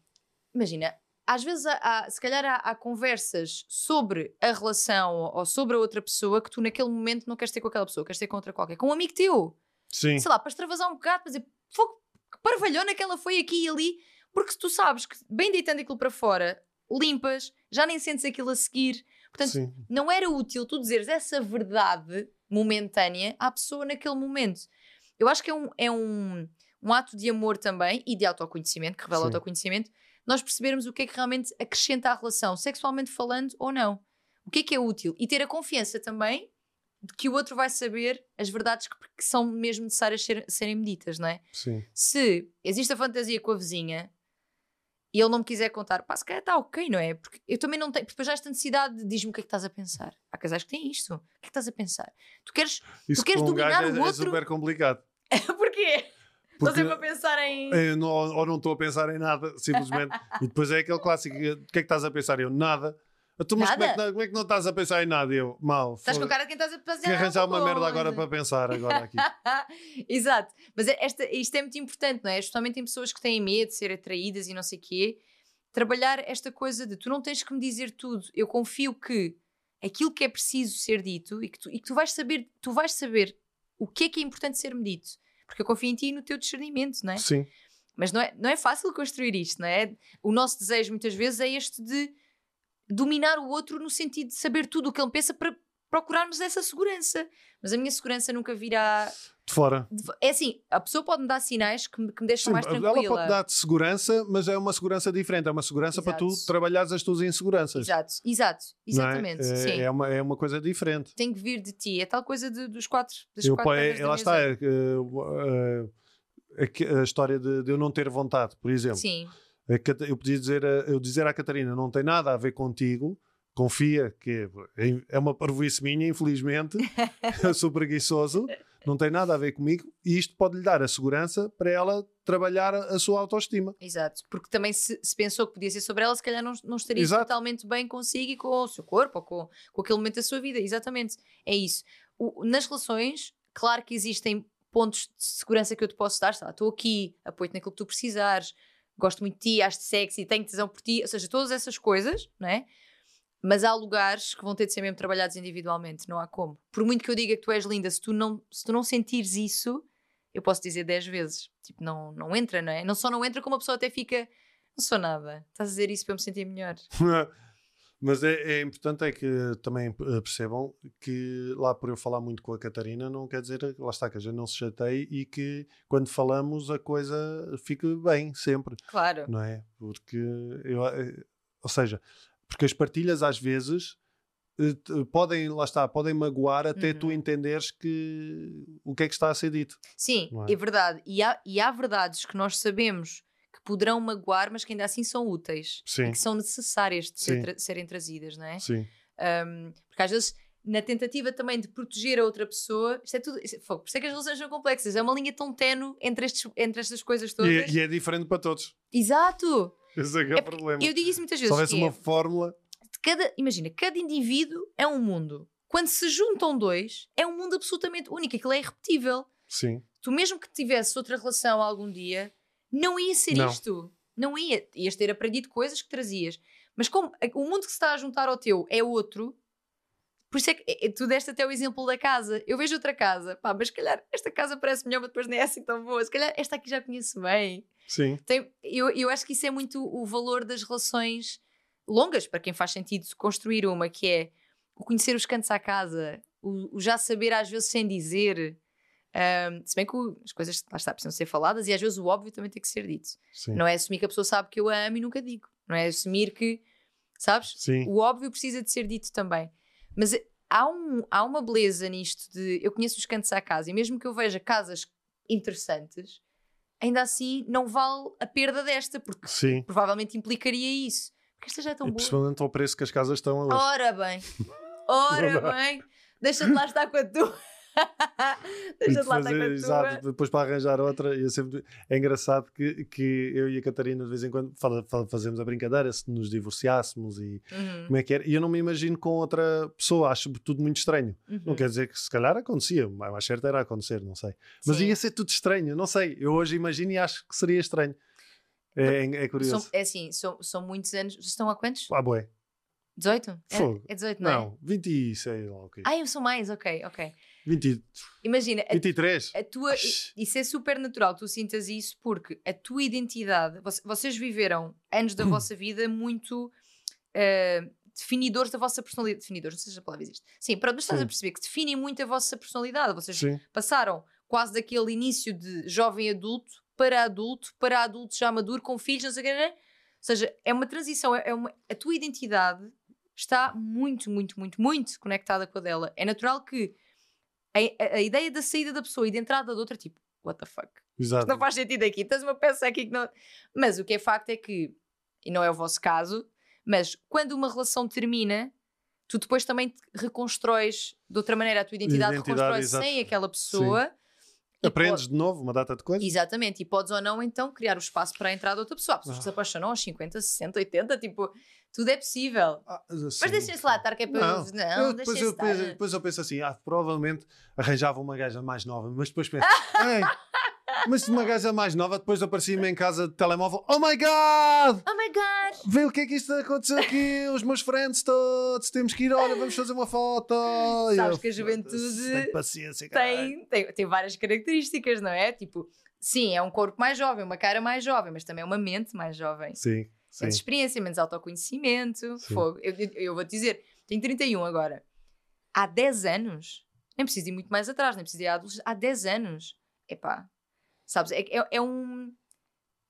imagina, às vezes há, há- se calhar há, há conversas sobre a relação ou sobre a outra pessoa que tu naquele momento não queres ter com aquela pessoa, queres ter com outra qualquer, com um amigo teu. Sim. sei lá, para extravasar um bocado, para dizer, fogo, que parvalhona que ela foi aqui e ali, porque se tu sabes que, bem deitando aquilo para fora, limpas, já nem sentes aquilo a seguir. Portanto, Sim. não era útil tu dizeres essa verdade momentânea à pessoa naquele momento. Eu acho que é um, é um, um ato de amor também e de autoconhecimento, que revela Sim. autoconhecimento, nós percebermos o que é que realmente acrescenta à relação, sexualmente falando ou não. O que é que é útil? E ter a confiança também de que o outro vai saber as verdades que, que são mesmo necessárias ser- serem medidas, não é? Sim. Se existe a fantasia com a vizinha e ele não me quiser contar, pá, se calhar está ok, não é? Porque eu também não tenho, depois já esta necessidade de diz-me o que é que estás a pensar. Há casais que têm isto. O que é que estás a pensar? Tu queres. Isso queres um dominar gajo o é, é outro? super complicado. Porquê? Estou Porque sempre a pensar em. eu não, ou não estou a pensar em nada, simplesmente. e depois é aquele clássico: o que é que estás a pensar? Eu, nada. Então, mas como é, que, como é que não estás a pensar em nada? Eu, mal. Estás com cara de quem estás a pensar que arranjar uma merda agora coisa. para pensar agora aqui. Exato. Mas é- esta, isto é muito importante, não é? Justamente em pessoas que têm medo de ser atraídas e não sei o quê. Trabalhar esta coisa de tu não tens que me dizer tudo. Eu confio que aquilo que é preciso ser dito e que tu, e que tu vais saber, tu vais saber o que é que é importante ser-me dito. Porque eu confio em ti e no teu discernimento, não é? Sim. Mas não é, não é fácil construir isto, não é? O nosso desejo muitas vezes é este de dominar o outro no sentido de saber tudo o que ele pensa para procurarmos essa segurança. Mas a minha segurança nunca virá. De fora. de- É assim, a pessoa pode me dar sinais que me, que me deixam Sim, mais ela tranquila. pode dar-te segurança, mas é uma segurança diferente. É uma segurança para tu Exato. trabalhares as tuas inseguranças. Exato, exato, é? exatamente. É, sim. é uma, é uma coisa diferente. Tem que vir de ti. É tal coisa de- dos quatro. Das Eu, quatro é, lá está, é, é, é, que a história de, de eu não ter vontade, por exemplo. Sim, A Eu podia dizer, a, eu dizer à Catarina, não tem nada a ver contigo, confia que é, é uma parvoíce minha, infelizmente, eu sou preguiçoso, não tem nada a ver comigo, e isto pode lhe dar a segurança para ela trabalhar a, sua autoestima. exato. Porque também se, se pensou que podia ser sobre ela, se calhar não, não estaria Exato. totalmente bem consigo e com o seu corpo ou com, com aquele momento da sua vida. Exatamente. É isso. O- nas relações, claro que existem pontos de segurança que eu te posso dar. lá, Estou aqui, apoio-te naquilo que tu precisares, gosto muito de ti, acho-te sexy, tenho tesão por ti. Ou seja, todas essas coisas, não é? Mas há lugares que vão ter de ser mesmo trabalhados individualmente, não há como. Por muito que eu diga que tu és linda, se tu não, se tu não sentires isso, eu posso dizer 10 vezes. Tipo, não, não entra, não é? Não só não entra, como a pessoa até fica. Não sou nada. Estás a dizer isso para eu me sentir melhor. Mas é, é importante é que também percebam que lá por eu falar muito com a Catarina não quer dizer, lá está, que a gente não se chateie e que quando falamos a coisa fique bem sempre. Claro. não é? Porque eu, eh, ou seja, porque as partilhas às vezes eh, te- podem, lá está, podem magoar até tu Uhum. entenderes que o que é que está a ser dito. Sim, é? é? verdade. E há, e há verdades que nós sabemos que poderão magoar, mas que ainda assim são úteis. Sim. E que são necessárias de ser tra- serem trazidas, não é? Sim, Um, porque às vezes, na tentativa também de proteger a outra pessoa, isto é tudo. Isto é, por isso é que as relações são complexas. É uma linha tão tenue entre, estes, entre estas coisas e, todas. é- e é diferente para todos. Exato! Esse é que é, É o problema. Eu digo isso muitas Se vezes. houvesse que é- uma fórmula, cada, imagina, cada indivíduo é um mundo. Quando se juntam dois, é um mundo absolutamente único. Aquilo é irrepetível. sim, Tu, mesmo que tivesse outra relação algum dia, não ia ser Não. isto. Não ia. Ias ter aprendido coisas que trazias. Mas como o mundo que se está a juntar ao teu é outro, Por isso é que é, tu deste até o exemplo da casa. Eu vejo outra casa, pá, mas se calhar esta casa parece melhor, mas depois nem é assim tão boa. Se calhar esta aqui já conheço bem. Sim. Tem, eu, eu acho que isso é muito o valor das relações longas, para quem faz sentido construir uma, que é o conhecer os cantos à casa, o, o já saber às vezes sem dizer. Um, se bem que o, as coisas lá está, precisam ser faladas e às vezes o óbvio também tem que ser dito. Sim. Não é assumir que a pessoa sabe que eu a amo e nunca digo. Não é assumir que, sabes? Sim. O óbvio precisa de ser dito também. Mas há, um, há uma beleza nisto de eu conheço os cantos à casa e mesmo que eu veja casas interessantes, ainda assim não vale a perda desta, porque Sim. provavelmente implicaria isso. Porque esta já é tão E boa. principalmente ao preço que as casas estão hoje. Ora bem, ora bem, deixa-te lá estar com a tua. Deixa-te lá estar com a tua. exato, depois para arranjar outra, e é, sempre, é engraçado que, que eu e a Catarina de vez em quando fala- fala- fazemos a brincadeira se nos divorciássemos e Uhum, como é que era, e eu não me imagino com outra pessoa, acho tudo muito estranho. uhum. Não quer dizer que se calhar acontecia, mas mais certo era acontecer, não sei. Mas Sim. ia ser tudo estranho, não sei. Eu hoje imagino e acho que seria estranho. É, é curioso. São, é assim, são, são muitos anos. Estão a quantos? Ah, bué. 18? Fogo. É, é 18, não, é? Não, 20, sei lá o quê. Ah, eu sou mais, ok, ok. 20, Imagina, a 23. A tua, Ai. isso é super natural, tu sintas isso porque a tua identidade, voc- vocês viveram anos da vossa vida muito eh, definidores da vossa personalidade. Definidores, não sei se a palavra existe. Sim, pronto, mas estás Sim. a perceber que definem muito a vossa personalidade. Vocês Sim, passaram quase daquele início de jovem adulto para adulto, para adulto já maduro, com filhos, não sei o que. Ou seja, é uma transição, é é uma, a tua identidade está muito, muito, muito, muito conectada com a dela. É natural que a, a- ideia da saída da pessoa e de entrada de outra, tipo, what the fuck? exato. Não faz sentido aqui, tens uma peça aqui que não. Mas o que é facto é que, e não é o vosso caso, mas quando uma relação termina, tu depois também reconstróis de outra maneira a tua identidade, Identidade, sem aquela pessoa. e Aprendes de novo uma data de coisas. Exatamente, e podes ou não então criar o espaço para a entrada de outra pessoa. Há pessoas que se Ah. apaixonam aos 50, 60, 80, tipo, tudo é possível. Ah, Mas sim. deixem-se lá estar, que é para. Não, Não, eu, depois, eu, penso- estar. depois eu penso assim: ah, provavelmente arranjava uma gaja mais nova, mas depois penso, "Ei, mas se uma gaja mais nova, depois aparecia-me em casa de telemóvel: oh my god! Oh my god! Vê o que é que isto aconteceu aqui, os meus friends todos, temos que ir, olha, vamos fazer uma foto. Sabes eu, que a juventude "Foda-se, Tem paciência, caralho." tem, tem, tem várias características, não é? Tipo, sim, é um corpo mais jovem, uma cara mais jovem, mas também é uma mente mais jovem. Sim, sim. Menos experiência, menos autoconhecimento. Sim. Fogo. Eu, eu, eu vou te dizer, tenho 31 agora. Há 10 anos, nem preciso ir muito mais atrás, nem preciso ir à adolescência. Há 10 anos, epá, sabes, é, é, é um,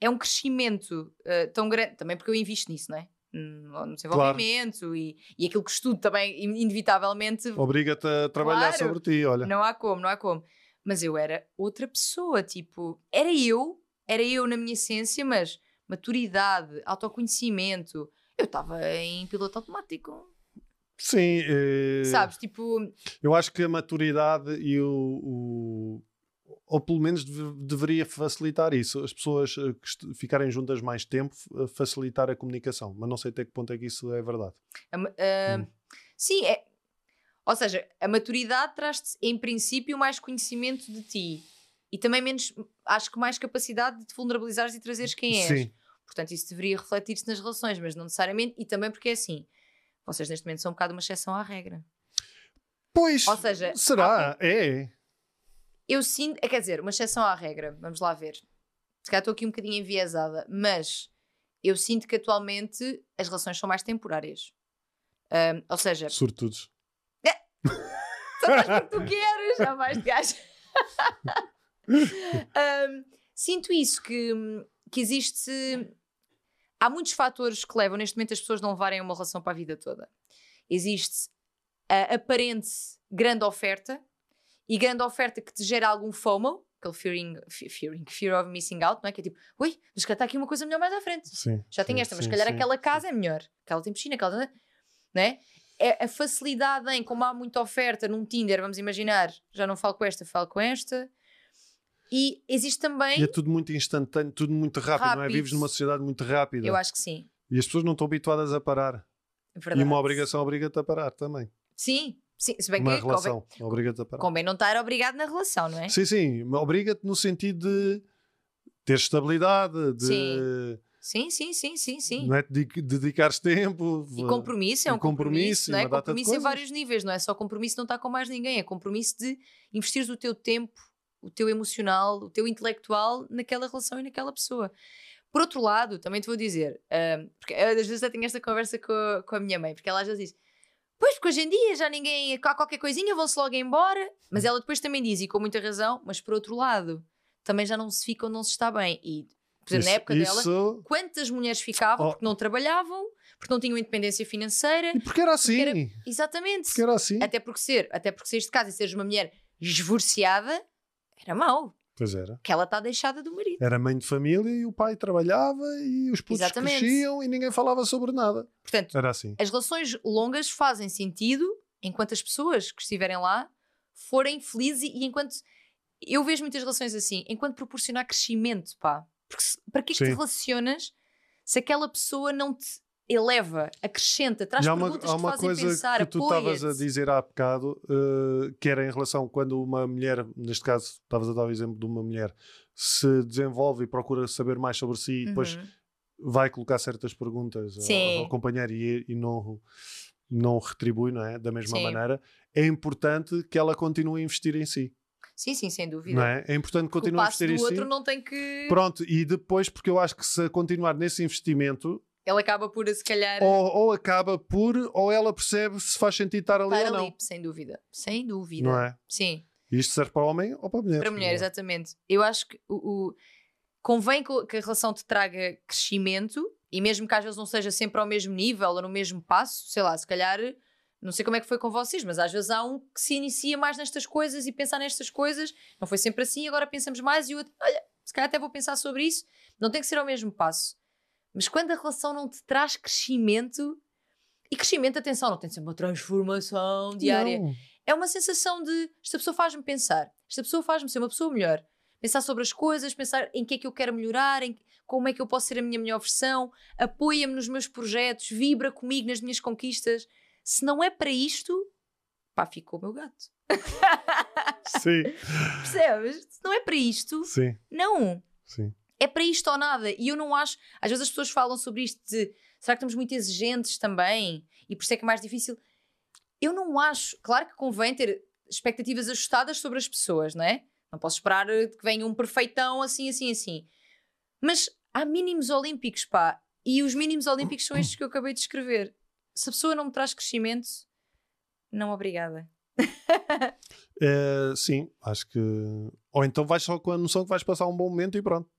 é um crescimento eh, tão grande, também porque eu invisto nisso, não é? No desenvolvimento e, e aquilo que estudo também, in- inevitavelmente, Obriga-te a trabalhar Claro. sobre ti, olha. não há como, não há como. Mas eu era outra pessoa, tipo, era eu, era eu na minha essência, mas maturidade, autoconhecimento, eu estava em piloto automático. Sim, eh, Sabes, tipo, eu acho que a maturidade e o. o- ou pelo menos deve- deveria facilitar isso. As pessoas eh, que ficarem juntas mais tempo, facilitar a comunicação. Mas não sei até que ponto é que isso é verdade. ma- ah, Hum. sim, é. Ou seja, a maturidade traz-te, em princípio, mais conhecimento de ti. E também menos, acho que mais capacidade de te vulnerabilizares e trazeres quem és. Sim, Portanto, isso deveria refletir-se nas relações, mas não necessariamente. E também porque é assim, vocês neste momento são um bocado uma exceção à regra. pois. Ou seja, será? É. Eu sinto, quer dizer, uma exceção à regra, vamos lá ver. Se calhar estou aqui um bocadinho enviesada, mas eu sinto que atualmente as relações são mais temporárias. Ahm, ou seja, Sobretudo. só faz porque tu queres, já vais de gajo. Ahm, sinto isso, que, que existe. Há muitos fatores que levam neste momento as pessoas não levarem uma relação para a vida toda. Existe a aparente grande oferta e grande oferta que te gera algum FOMO, aquele fearing, fe- fearing, fear of missing out, não é? Que é tipo, ui, mas cá está aqui uma coisa melhor mais à frente. Sim. Já tem sim, esta, mas sim, se calhar sim. aquela casa é melhor. Aquela tem piscina, aquela. Não é? É a facilidade em, como há muita oferta num Tinder, vamos imaginar, já não falo com esta, falo com esta. E existe também, E é tudo muito instantâneo, tudo muito rápido, não é? Rápido. Vives numa sociedade muito rápida. eu acho que sim. E as pessoas não estão habituadas a parar. Verdade. E uma obrigação obriga-te a parar também. Sim, sim. Se bem Uma que convém, relação obriga-te a parar. convém não estar obrigado na relação, não é? Sim, sim. Obriga-te no sentido de ter estabilidade, de, Sim. Sim, sim, sim, sim, sim. Não é dedic- dedicares tempo. E compromisso é um compromisso, compromisso, não é? de Compromisso em vários níveis, não é só compromisso de não estar com mais ninguém, é compromisso de investires o teu tempo, o teu emocional, o teu intelectual naquela relação e naquela pessoa. Por outro lado, também te vou dizer, ah, porque eu, às vezes eu tenho esta conversa com a, com a minha mãe, porque ela às vezes diz: Pois, porque hoje em dia já ninguém, há qualquer coisinha, vão-se logo embora. Mas ela depois também diz, e com muita razão, mas por outro lado, também já não se fica onde não se está bem. E, por exemplo, na época dela, isso... quantas mulheres ficavam Oh. porque não trabalhavam, porque não tinham independência financeira. E porque era assim. era- Exatamente. Porque era assim. Até porque ser, até porque seres de casa e seres uma mulher esvorciada era mau, Pois era. que ela está deixada do marido. Era mãe de família e o pai trabalhava e os putos Exatamente. cresciam e ninguém falava sobre nada. Portanto, Era assim. as relações longas fazem sentido enquanto as pessoas que estiverem lá forem felizes e, enquanto eu vejo muitas relações assim, enquanto proporcionar crescimento, pá. Porque se- para que é que te Sim. relacionas se aquela pessoa não te eleva, acrescenta, traz há uma, perguntas há uma coisa pensar, que tu estavas a dizer há bocado, eh, que era em relação quando uma mulher, neste caso, estavas a dar o exemplo de uma mulher, se desenvolve e procura saber mais sobre si e depois Uhum. vai colocar certas perguntas ao, ao companheiro e, e não, não retribui, não é? Da mesma Sim. maneira, é importante que ela continue a investir em si, Sim, sim, sem dúvida. não é? É importante o continuar a investir em si. outro não tem que. Pronto, e depois, porque eu acho que se continuar nesse investimento, Ele acaba por, se calhar, ou, ou acaba por, ou ela percebe se faz sentido estar ali estar ou não. ali, sem dúvida. Sem dúvida. Não é? Sim, E isto serve para homem ou para mulher. para mulher, é? exatamente. Eu acho que o, o- convém que, que a relação te traga crescimento e mesmo que às vezes não seja sempre ao mesmo nível ou no mesmo passo, sei lá, se calhar. Não sei como é que foi com vocês, mas às vezes há um que se inicia mais nestas coisas e pensar nestas coisas. Não foi sempre assim, agora pensamos mais e o outro, olha, se calhar até vou pensar sobre isso. Não tem que ser ao mesmo passo. Mas quando a relação não te traz crescimento, e crescimento, atenção, não tem de ser uma transformação diária. Não. É uma sensação de esta pessoa faz-me pensar, esta pessoa faz-me ser uma pessoa melhor. Pensar sobre as coisas, pensar em que é que eu quero melhorar, em como é que eu posso ser a minha melhor versão, apoia-me nos meus projetos, vibra comigo nas minhas conquistas. Se não é para isto, pá, ficou o meu gato. Sim, Percebes? Se não é para isto, sim, não. sim. É para isto ou nada. E eu não acho. Às vezes as pessoas falam sobre isto de será que estamos muito exigentes também? E por isso é que é mais difícil. Eu não acho. Claro que convém ter expectativas ajustadas sobre as pessoas, não é? Não posso esperar que venha um perfeitão assim, assim, assim. Mas há mínimos olímpicos, pá. E os mínimos olímpicos são estes que eu acabei de escrever. Se a pessoa não me traz crescimento, não obrigada. Eh, sim, acho que. Ou então vais só com a noção que vais passar um bom momento e pronto.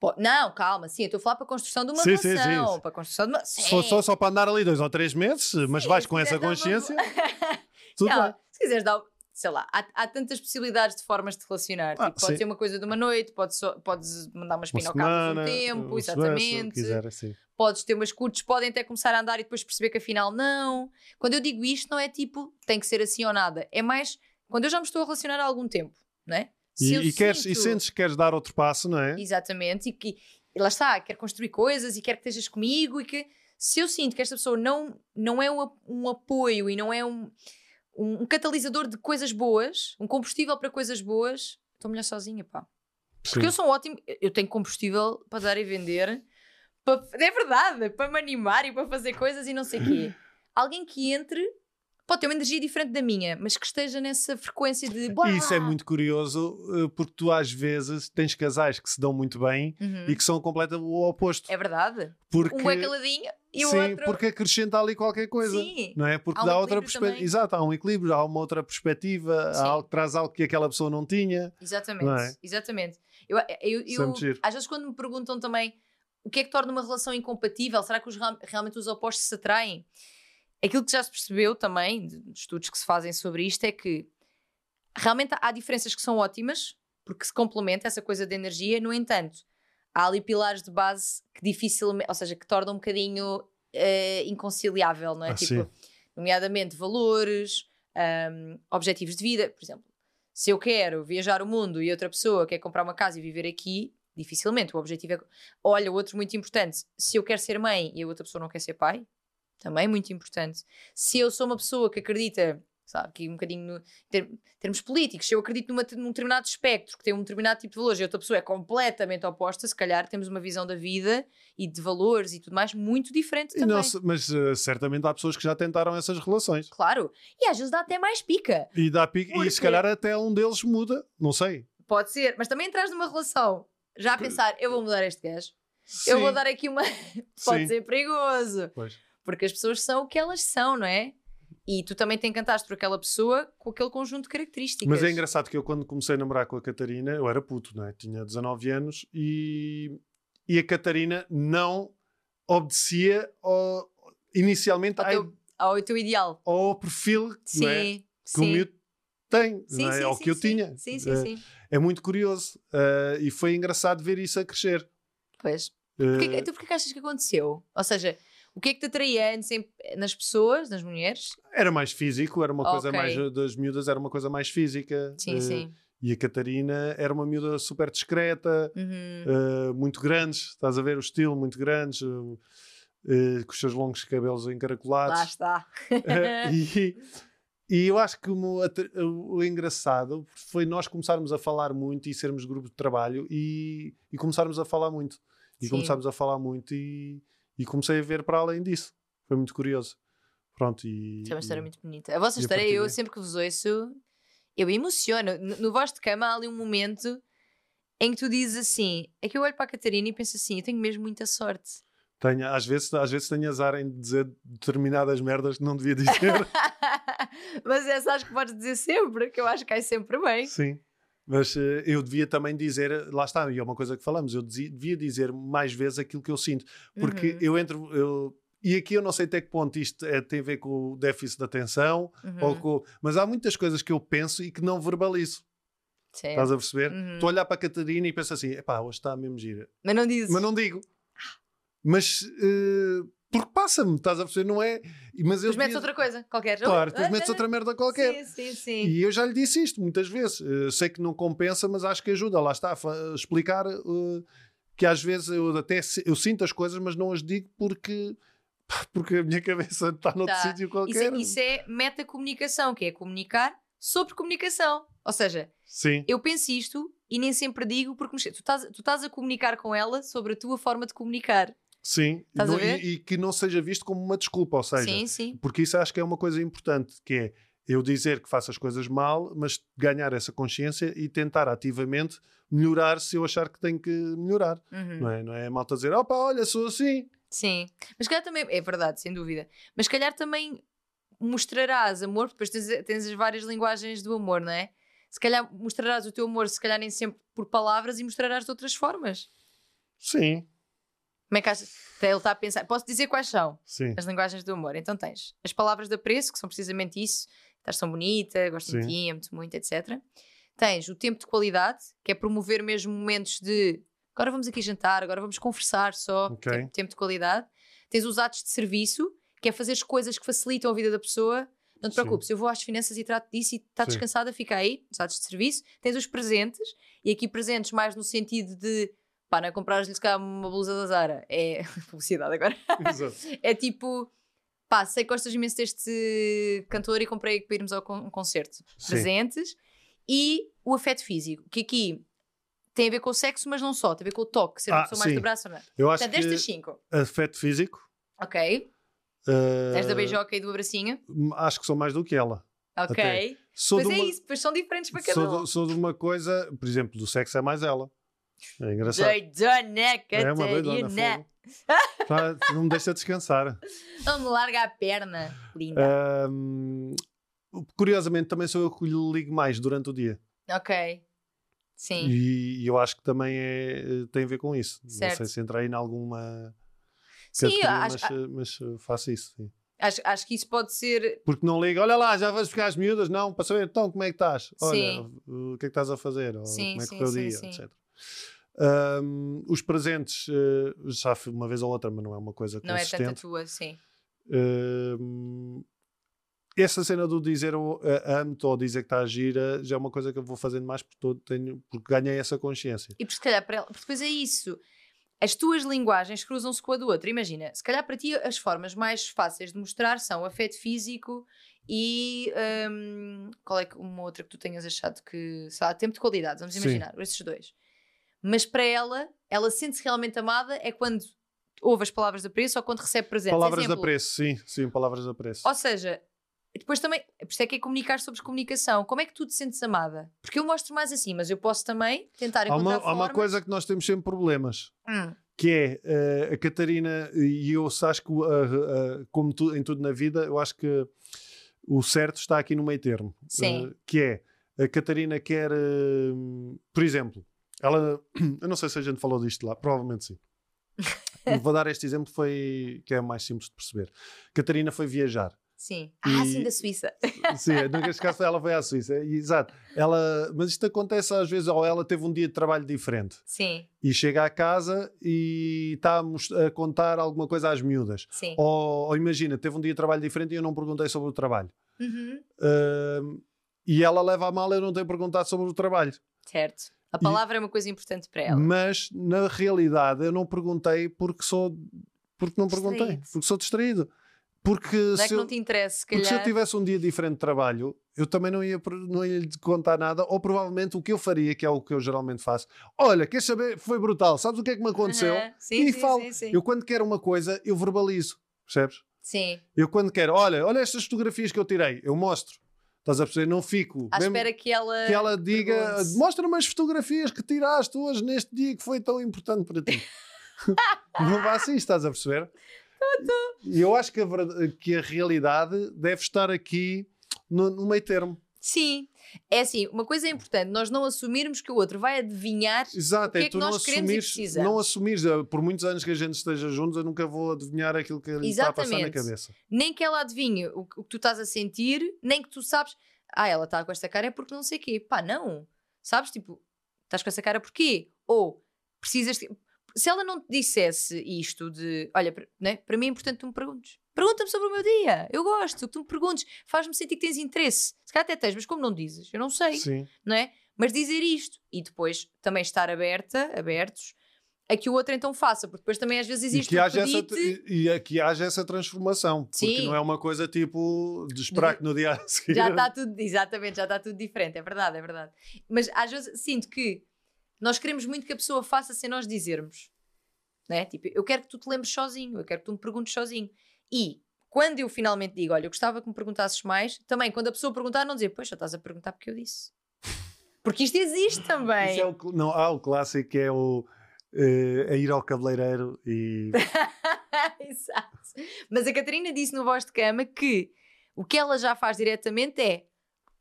Pô, não, calma, sim, eu estou a falar para a construção de uma Sim, sim, sim, relação. sim. Para a construção de uma. Se for só, só para andar ali dois ou três meses, mas vais com essa uma consciência, boa- tudo Não, bem. se quiseres dar, sei lá, há, há tantas possibilidades de formas de relacionar. Ah, tipo, pode ser uma coisa de uma noite, pode só- podes mandar umas Uma semana, um tempo, uma exatamente. quiser, assim. Podes ter umas curtos, podem até começar a andar e depois perceber que afinal não. Quando eu digo isto, não é tipo tem que ser assim ou nada. É mais quando eu já me estou a relacionar há algum tempo, não é? Se E, e, queres, e sinto- sentes que queres dar outro passo, não é? Exatamente, e que e lá está, quer construir coisas e quer que estejas comigo e que se eu sinto que esta pessoa não, não é um, um apoio e não é um, um, um catalisador de coisas boas, um combustível para coisas boas, estou melhor sozinha, pá. Porque Sim. eu sou um ótimo, eu tenho combustível para dar e vender, para, é verdade, para me animar e para fazer coisas e não sei o quê. Alguém que entre, pode ter uma energia diferente da minha, mas que esteja nessa frequência de. E isso é muito curioso, eh, porque tu às vezes tens casais que se dão muito bem Uhum. e que são completamente o oposto. É verdade. Porque, Um é caladinho e o sim, outro. porque acrescenta ali qualquer coisa. Sim. Não é? Porque Há um dá outra perspectiva. Exato, há um equilíbrio, há uma outra perspectiva, há algo, traz algo que aquela pessoa não tinha. Exatamente, Não é? exatamente. Eu, eu, Isso é eu- giro. às vezes quando me perguntam também o que é que torna uma relação incompatível, será que os, real- realmente os opostos se atraem? Aquilo que já se percebeu também, de estudos que se fazem sobre isto, é que realmente há diferenças que são ótimas, porque se complementa essa coisa de energia, no entanto, há ali pilares de base que dificilmente, ou seja, que tornam um bocadinho eh, inconciliável, não é? Ah, tipo, sim. nomeadamente valores, ahm, objetivos de vida, por exemplo. Se eu quero viajar o mundo e outra pessoa quer comprar uma casa e viver aqui, dificilmente. O objetivo é. Olha, outro muito importante. Se eu quero ser mãe e a outra pessoa não quer ser pai, também muito importante. Se eu sou uma pessoa que acredita, sabe? Aqui um bocadinho no, em termos políticos. Se eu acredito numa, num determinado espectro que tem um determinado tipo de valores e outra pessoa é completamente oposta, se calhar temos uma visão da vida e de valores e tudo mais muito diferente também. Não, mas uh, certamente há pessoas que já tentaram essas relações. Claro. E às vezes dá até mais pica. E, dá pica, e se calhar até um deles muda, não sei. Pode ser, mas também entras numa relação já a pensar, eu vou mudar este gajo. Sim. Eu vou dar aqui uma. Pode Sim. ser perigoso. Pois. Porque as pessoas são o que elas são, não é? E tu também te encantaste por aquela pessoa com aquele conjunto de características. Mas é engraçado que eu, quando comecei a namorar com a Catarina, eu era puto, não é? Tinha 19 anos e, e a Catarina não obedecia ao, inicialmente ao, teu, ao teu ideal. Ao perfil sim, é? que sim. o miúdo tem, sim, não é? sim, ao que eu tinha. Sim, sim, sim. É, é muito curioso uh, e foi engraçado ver isso a crescer. Pois. Uh, porquê, então porquê que achas que aconteceu? Ou seja, o que é que te atraía antes nas pessoas, nas mulheres? Era mais físico, era uma coisa okay. mais das miúdas, era uma coisa mais física. Sim, uh, sim. E a Catarina era uma miúda super discreta, uhum. uh, muito grandes, estás a ver o estilo, muito grandes, uh, com os seus longos cabelos encaracolados. Lá está. e, e eu acho que o, o, engraçado foi nós começarmos a falar muito e sermos grupo de trabalho e, e começarmos a falar muito. E Sim. começarmos a falar muito e, e comecei a ver para além disso. Foi muito curioso. Pronto, e, Isso é uma história e, muito bonita. A vossa história, eu sempre que vos ouço, eu emociono. No, no vosso de cama há ali um momento em que tu dizes assim: é que eu olho para a Catarina e penso assim, eu tenho mesmo muita sorte. Tenho, às, vezes, às vezes tenho azar em dizer determinadas merdas que não devia dizer. Mas essa acho que podes dizer sempre, que eu acho que é sempre bem. Sim. Mas uh, eu devia também dizer, lá está, e é uma coisa que falamos, eu devia dizer mais vezes aquilo que eu sinto. Porque uhum. eu entro. Eu, e aqui eu não sei até que ponto isto é, tem a ver com o déficit de atenção, uhum. ou com, mas há muitas coisas que eu penso e que não verbalizo. Certo. Estás a perceber? Uhum. Estou a olhar para a Catarina e penso assim: epá, hoje está mesmo gira. Mas não dizes. Mas não digo. Mas. Uh, porque passa-me, estás a perceber? Não é. Mas depois metes outra coisa, qualquer. Claro, depois metes outra merda qualquer. Sim, sim, sim. E eu já lhe disse isto muitas vezes. Uh, sei que não compensa, mas acho que ajuda. Lá está, a explicar uh, que às vezes eu até eu sinto as coisas, mas não as digo porque. Porque a minha cabeça está noutro tá. sítio qualquer. Isso, isso é metacomunicação, que é comunicar sobre comunicação. Ou seja, Sim. eu penso isto e nem sempre digo porque tu estás, tu estás a comunicar com ela sobre a tua forma de comunicar. Sim, não, e, e, que não seja visto como uma desculpa, ou seja, sim, sim. porque isso acho que é uma coisa importante, que é eu dizer que faço as coisas mal, mas ganhar essa consciência e tentar ativamente melhorar se eu achar que tenho que melhorar. Uhum. Não é, não é a malta dizer, opa, olha, sou assim. Sim, mas calhar também, é verdade, sem dúvida, mas calhar também mostrarás amor, depois tens, tens as várias linguagens do amor, não é? Se calhar mostrarás o teu amor, se calhar nem sempre por palavras e mostrarás de outras formas. Sim, como é que achas? Ele está a pensar. Posso dizer quais são Sim. as linguagens do humor? Então tens as palavras de apreço, que são precisamente isso. Estás tão bonita, gosto Sim. de ti, amo-te muito, etc. Tens o tempo de qualidade, que é promover mesmo momentos de agora vamos aqui jantar, agora vamos conversar só, okay. tempo, tempo de qualidade. Tens os atos de serviço, que é fazer as coisas que facilitam a vida da pessoa. Não te preocupes, Sim. eu vou às finanças e trato disso e está descansada, fica aí, os atos de serviço. Tens os presentes, e aqui presentes mais no sentido de pá, não é comprar-lhes cá uma blusa da Zara, é publicidade agora. Exato. é tipo, pá, sei que gostas imenso deste cantor e comprei para irmos ao concerto. Sim. Presentes e o afeto físico, que aqui tem a ver com o sexo, mas não só, tem a ver com o toque, ser uma ah, pessoa mais do braço ou não. Eu acho Portanto, que destas cinco. Afeto físico. Ok. Uh, Tens da beijoca e do abracinho? Acho que sou mais do que ela. Ok. Sou pois é uma, isso, pois são diferentes para cada sou um. sou de uma coisa, por exemplo, do sexo é mais ela. É engraçado. Doidona, Catarina. É uma doidona, tá, não me deixa descansar. Não me larga a perna, linda. Um, curiosamente, também sou eu que lhe ligo mais durante o dia. Ok. Sim. E, e eu acho que também é, tem a ver com isso. Certo. Não sei se entra aí em alguma. Sim, acho, mas, mas faço isso. Sim. Acho, acho que isso pode ser. Porque não liga, olha lá, já vais ficar as miúdas, não, para saber então como é que estás, olha, sim. o que é que estás a fazer, ou sim, como é que foi o dia, sim. etc. Um, os presentes, uh, já fui uma vez ou outra, mas não é uma coisa consistente. Não é tanta tua, sim. Um, essa cena do dizer uh, amo-te ou dizer que está a gira já é uma coisa que eu vou fazendo mais porque, todo tenho, porque ganhei essa consciência. E porque se calhar para ela, porque depois é isso. As tuas linguagens cruzam-se com a do outro. Imagina, se calhar para ti as formas mais fáceis de mostrar são afeto físico e hum, qual é uma outra que tu tenhas achado que, sei lá, tempo de qualidade, vamos Sim. imaginar, esses dois. Mas para ela, ela sente-se realmente amada é quando ouve as palavras de apreço ou quando recebe presentes. Palavras de apreço, sim, sim, palavras de apreço. Ou seja, depois também, por isso é que é comunicar sobre comunicação. Como é que tu te sentes amada? Porque eu mostro mais assim, mas eu posso também tentar Há encontrar uma, há uma formas- coisa que nós temos sempre problemas. Hum, que é eh, a Catarina, e eu acho que, uh, uh, como tu- em tudo na vida, eu acho que o certo está aqui no meio termo. Sim. Eh, que é, a Catarina quer, eh, por exemplo, ela, eu não sei se a gente falou disto lá, provavelmente sim. Vou dar este exemplo foi, que é mais simples de perceber. Catarina foi viajar. sim. Ah, E- sim, da Suíça. Sim, neste caso ela foi à Suíça. Exato. Ela, mas isto acontece às vezes, ou ela teve um dia de trabalho diferente sim, e chega à casa e está a, a contar alguma coisa às miúdas. sim. Ou, ou imagina, teve um dia de trabalho diferente e eu não perguntei sobre o trabalho. Uhum, Ahm, e ela leva a mal eu não ter perguntado sobre o trabalho. Certo. A palavra é uma coisa importante para ela. Mas na realidade eu não perguntei porque sou porque não perguntei, Distraído. porque sou distraído. Porque, Não é se que eu, não te interessa, porque se eu tivesse um dia diferente de trabalho, eu também não ia, não ia lhe contar nada, ou provavelmente o que eu faria, que é o que eu geralmente faço. Olha, queres saber? Foi brutal. Sabes o que é que me aconteceu? Sim, e sim, falo. sim, sim. Eu quando quero uma coisa, eu verbalizo. Percebes? Sim. Eu quando quero, olha, olha estas fotografias que eu tirei, eu mostro. Estás a perceber? Não fico. À mesmo espera que ela. que ela diga, mostra-me as fotografias que tiraste hoje neste dia que foi tão importante para ti. não vá assim, estás a perceber? E eu acho que a, que a realidade deve estar aqui no, no meio termo. Sim. É assim, uma coisa é importante, nós não assumirmos que o outro vai adivinhar. Exato, O que é, é que não nós queremos e assumires, precisamos? não assumires, eh, por muitos anos que a gente esteja juntos, eu nunca vou adivinhar aquilo que lhe está a passar na cabeça. Nem que ela adivinhe o, que- que tu estás a sentir, nem que tu sabes. Ah, ela está com esta cara é porque não sei o quê. Pá, não. Sabes? Tipo, estás com essa cara porquê? Ou precisas. de- Se ela não te dissesse isto de. Olha, né? para mim é importante que tu me perguntes. Pergunta-me sobre o meu dia. Eu gosto que tu me perguntes. Faz-me sentir que tens interesse. Se calhar até tens, mas como não dizes? Eu não sei. Sim. não é? Mas dizer isto e depois também estar aberta, abertos, a que o outro então faça, porque depois também às vezes E existe que, o haja essa, e, e que haja essa transformação. Porque Sim. não é uma coisa tipo de esperar que no dia a seguir. já está tudo, exatamente, já está tudo diferente, é verdade, é verdade. Mas às vezes sinto que nós queremos muito que a pessoa faça sem nós dizermos, não é? Tipo, eu quero que tu te lembres sozinho, eu quero que tu me perguntes sozinho. E quando eu finalmente digo, olha, eu gostava que me perguntasses mais, também quando a pessoa perguntar, não dizer, pois, já estás a perguntar porque eu disse. Porque isto existe também. Isso é o, não, há o clássico que é o eh, a ir ao cabeleireiro e Exato. Mas a Catarina disse no Voz de Cama que o que ela já faz diretamente é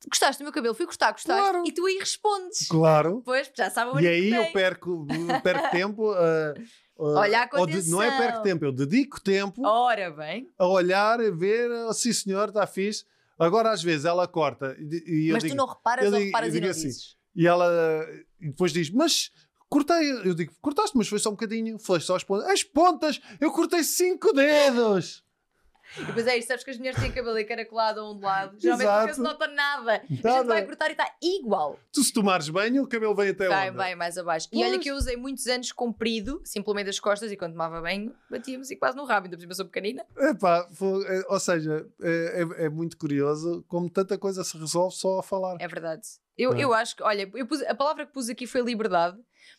gostaste do meu cabelo? Fui gostar, gostaste? Claro. E tu aí respondes. claro. Pois, já sabe o E aí que eu perco, perco tempo a, a- Olhar com ou de- não é perco tempo, eu dedico tempo Ora bem. a olhar, a ver, oh, sim senhor, está fixe. Agora às vezes ela corta e, e eu Mas digo, tu não reparas ou digo- reparas e não assim, dizes. e ela e depois diz, mas cortei, eu digo, cortaste, mas foi só um bocadinho, foi só as pontas. As pontas, eu cortei cinco dedos. E depois é isto, sabes que as mulheres têm cabelo encaracolado ou ondulado. Geralmente Exato. se nota nada. A gente Nada. vai cortar e está igual. Tu se tomares banho, o cabelo vem até Vai, onde? vai mais abaixo. E olha Pois. que eu usei muitos anos comprido, simplesmente as costas, e quando tomava banho, batíamos e quase no rabo. Ainda por cima sou pequenina. Epá, foi- é, ou seja, é, é- é muito curioso como tanta coisa se resolve só a falar. É verdade. Eu, é? eu acho que, olha, eu pus- a palavra que pus aqui foi liberdade,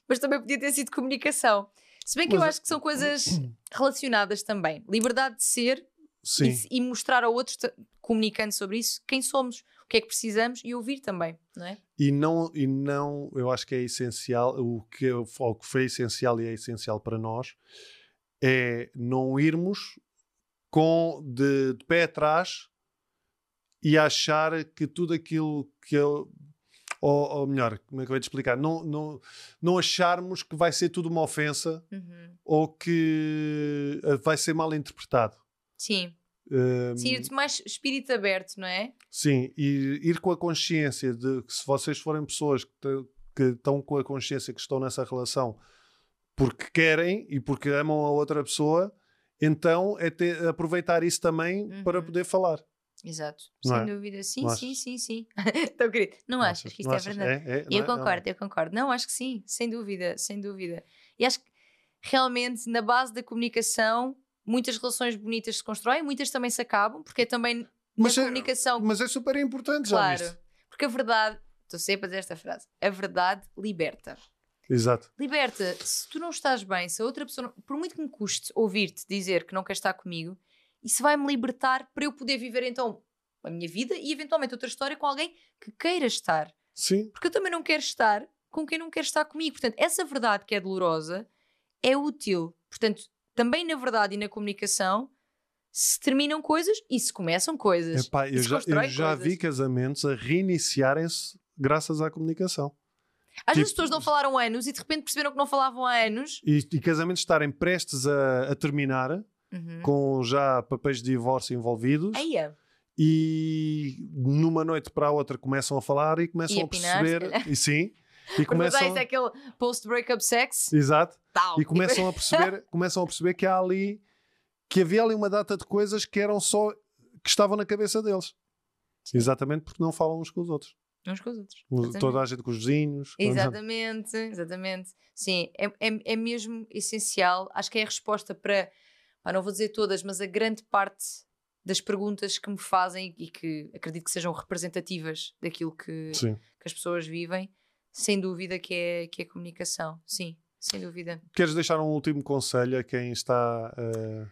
mas também podia ter sido comunicação. Se bem que eu Mas- acho que são coisas relacionadas também. Liberdade de ser e, e mostrar ao outro, ta- comunicando sobre isso, quem somos, o que é que precisamos e ouvir também, não é? E não, e não, eu acho que é essencial, o que, o que foi essencial e é essencial para nós é não irmos com de, de pé atrás e achar que tudo aquilo que eu ou, ou melhor, como é que eu te explicar? Não, não, não acharmos que vai ser tudo uma ofensa Uhum. ou que eh, vai ser mal interpretado. Sim. Um, Sim, mais espírito aberto, não é? Sim, e ir com a consciência de que se vocês forem pessoas que, te- que estão com a consciência que estão nessa relação porque querem e porque amam a outra pessoa, então é ter- aproveitar isso também Uhum. para poder falar. Exato. Não Sem é? dúvida. Sim, Não sim, achas? sim, sim. Tão querido. Não achas que isto é verdade? É, é, Eu é? concordo, eu concordo. Não, acho que sim, sem dúvida, sem dúvida. E acho que realmente na base da comunicação muitas relações bonitas se constroem, muitas também se acabam, porque é também Mas na é- comunicação. Mas é super importante, já claro. Porque a verdade, estou sempre a dizer esta frase, a verdade liberta. Exato. Liberta, se tu não estás bem, se a outra pessoa, não- por muito que me custe ouvir-te dizer que não quer estar comigo, isso vai-me libertar para eu poder viver então a minha vida e eventualmente outra história com alguém que queira estar. Sim. Porque eu também não quero estar com quem não quer estar comigo. Portanto, essa verdade que é dolorosa é útil. Portanto, também na verdade e na comunicação se terminam coisas e se começam coisas. Epá, eu já, eu já vi casamentos a reiniciarem-se graças à comunicação. Às vezes as tipo- pessoas não falaram há anos e de repente perceberam que não falavam há anos. E, e casamentos estarem prestes a, a terminar, Uhum. com já papéis de divórcio envolvidos, Eia. e numa noite para a outra começam a falar e começam E a a pinar, perceber. E sim. E começam, é aquele post-breakup sex. exato, Tal. e começam a perceber, começam a perceber que há ali que havia ali uma data de coisas que eram só que estavam na cabeça deles. Exatamente porque não falam uns com os outros. Uns com os outros. Exatamente. Toda a gente com os vizinhos. Exatamente, exatamente. Sim, é, é, é mesmo essencial. Acho que é a resposta para, pá, não vou dizer todas, mas a grande parte das perguntas que me fazem e que acredito que sejam representativas daquilo que, que as pessoas vivem, sem dúvida que é, que é comunicação. Sim, sem dúvida. Queres deixar um último conselho a quem está. eh,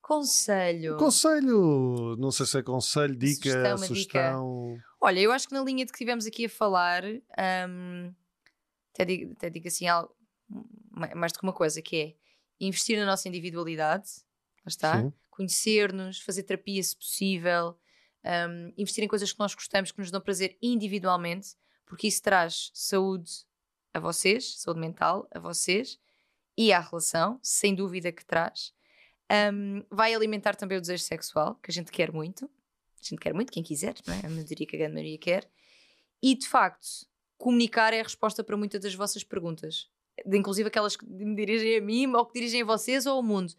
Conselho. Conselho, não sei se é conselho, dica, Sugestão, sugestão. Olha, eu acho que na linha de que tivemos aqui a falar, hum, até, digo, até digo assim algo, ma- mais do que uma coisa, que é investir na nossa individualidade, lá está, conhecer-nos, fazer terapia se possível, hum, investir em coisas que nós gostamos, que nos dão prazer individualmente, porque isso traz saúde a vocês, saúde mental a vocês e à relação, sem dúvida que traz. Hum, vai alimentar também o desejo sexual, que a gente quer muito. A gente quer muito, quem quiser, não é? Eu diria que a grande maioria quer. E, de facto, comunicar é a resposta para muitas das vossas perguntas. Inclusive aquelas que me dirigem a mim, ou que dirigem a vocês, ou ao mundo.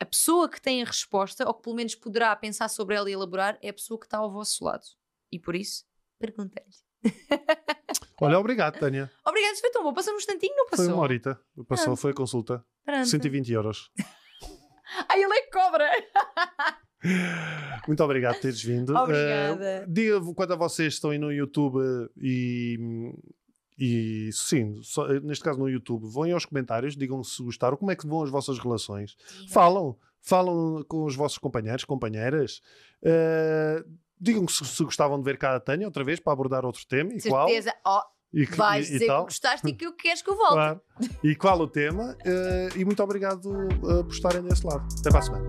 A pessoa que tem a resposta, ou que pelo menos poderá pensar sobre ela e elaborar, é a pessoa que está ao vosso lado. E por isso, perguntem-lhe. Olha, obrigado, Tânia. Obrigada, isso foi tão bom. Passou num instantinho, não passou? Foi uma horita. Passou, Pronto. foi a consulta. Pronto. 120 euros. Ai, ele é que cobra! Muito obrigado por teres vindo. Obrigada. Eh, diga quando a vocês estão aí no YouTube e. E sim, só- neste caso no YouTube, vão aos comentários, digam se gostaram, como é que vão as vossas relações. Falam, falam com os vossos companheiros, companheiras. Eh, digam se, se gostavam de ver cá a Tânia outra vez para abordar outro tema e qual. Certeza. Oh, E, vais e- e dizer que gostaste e que queres que eu volte. Claro. E qual o tema? Eh, e muito obrigado eh, por estarem desse lado. Até para a semana.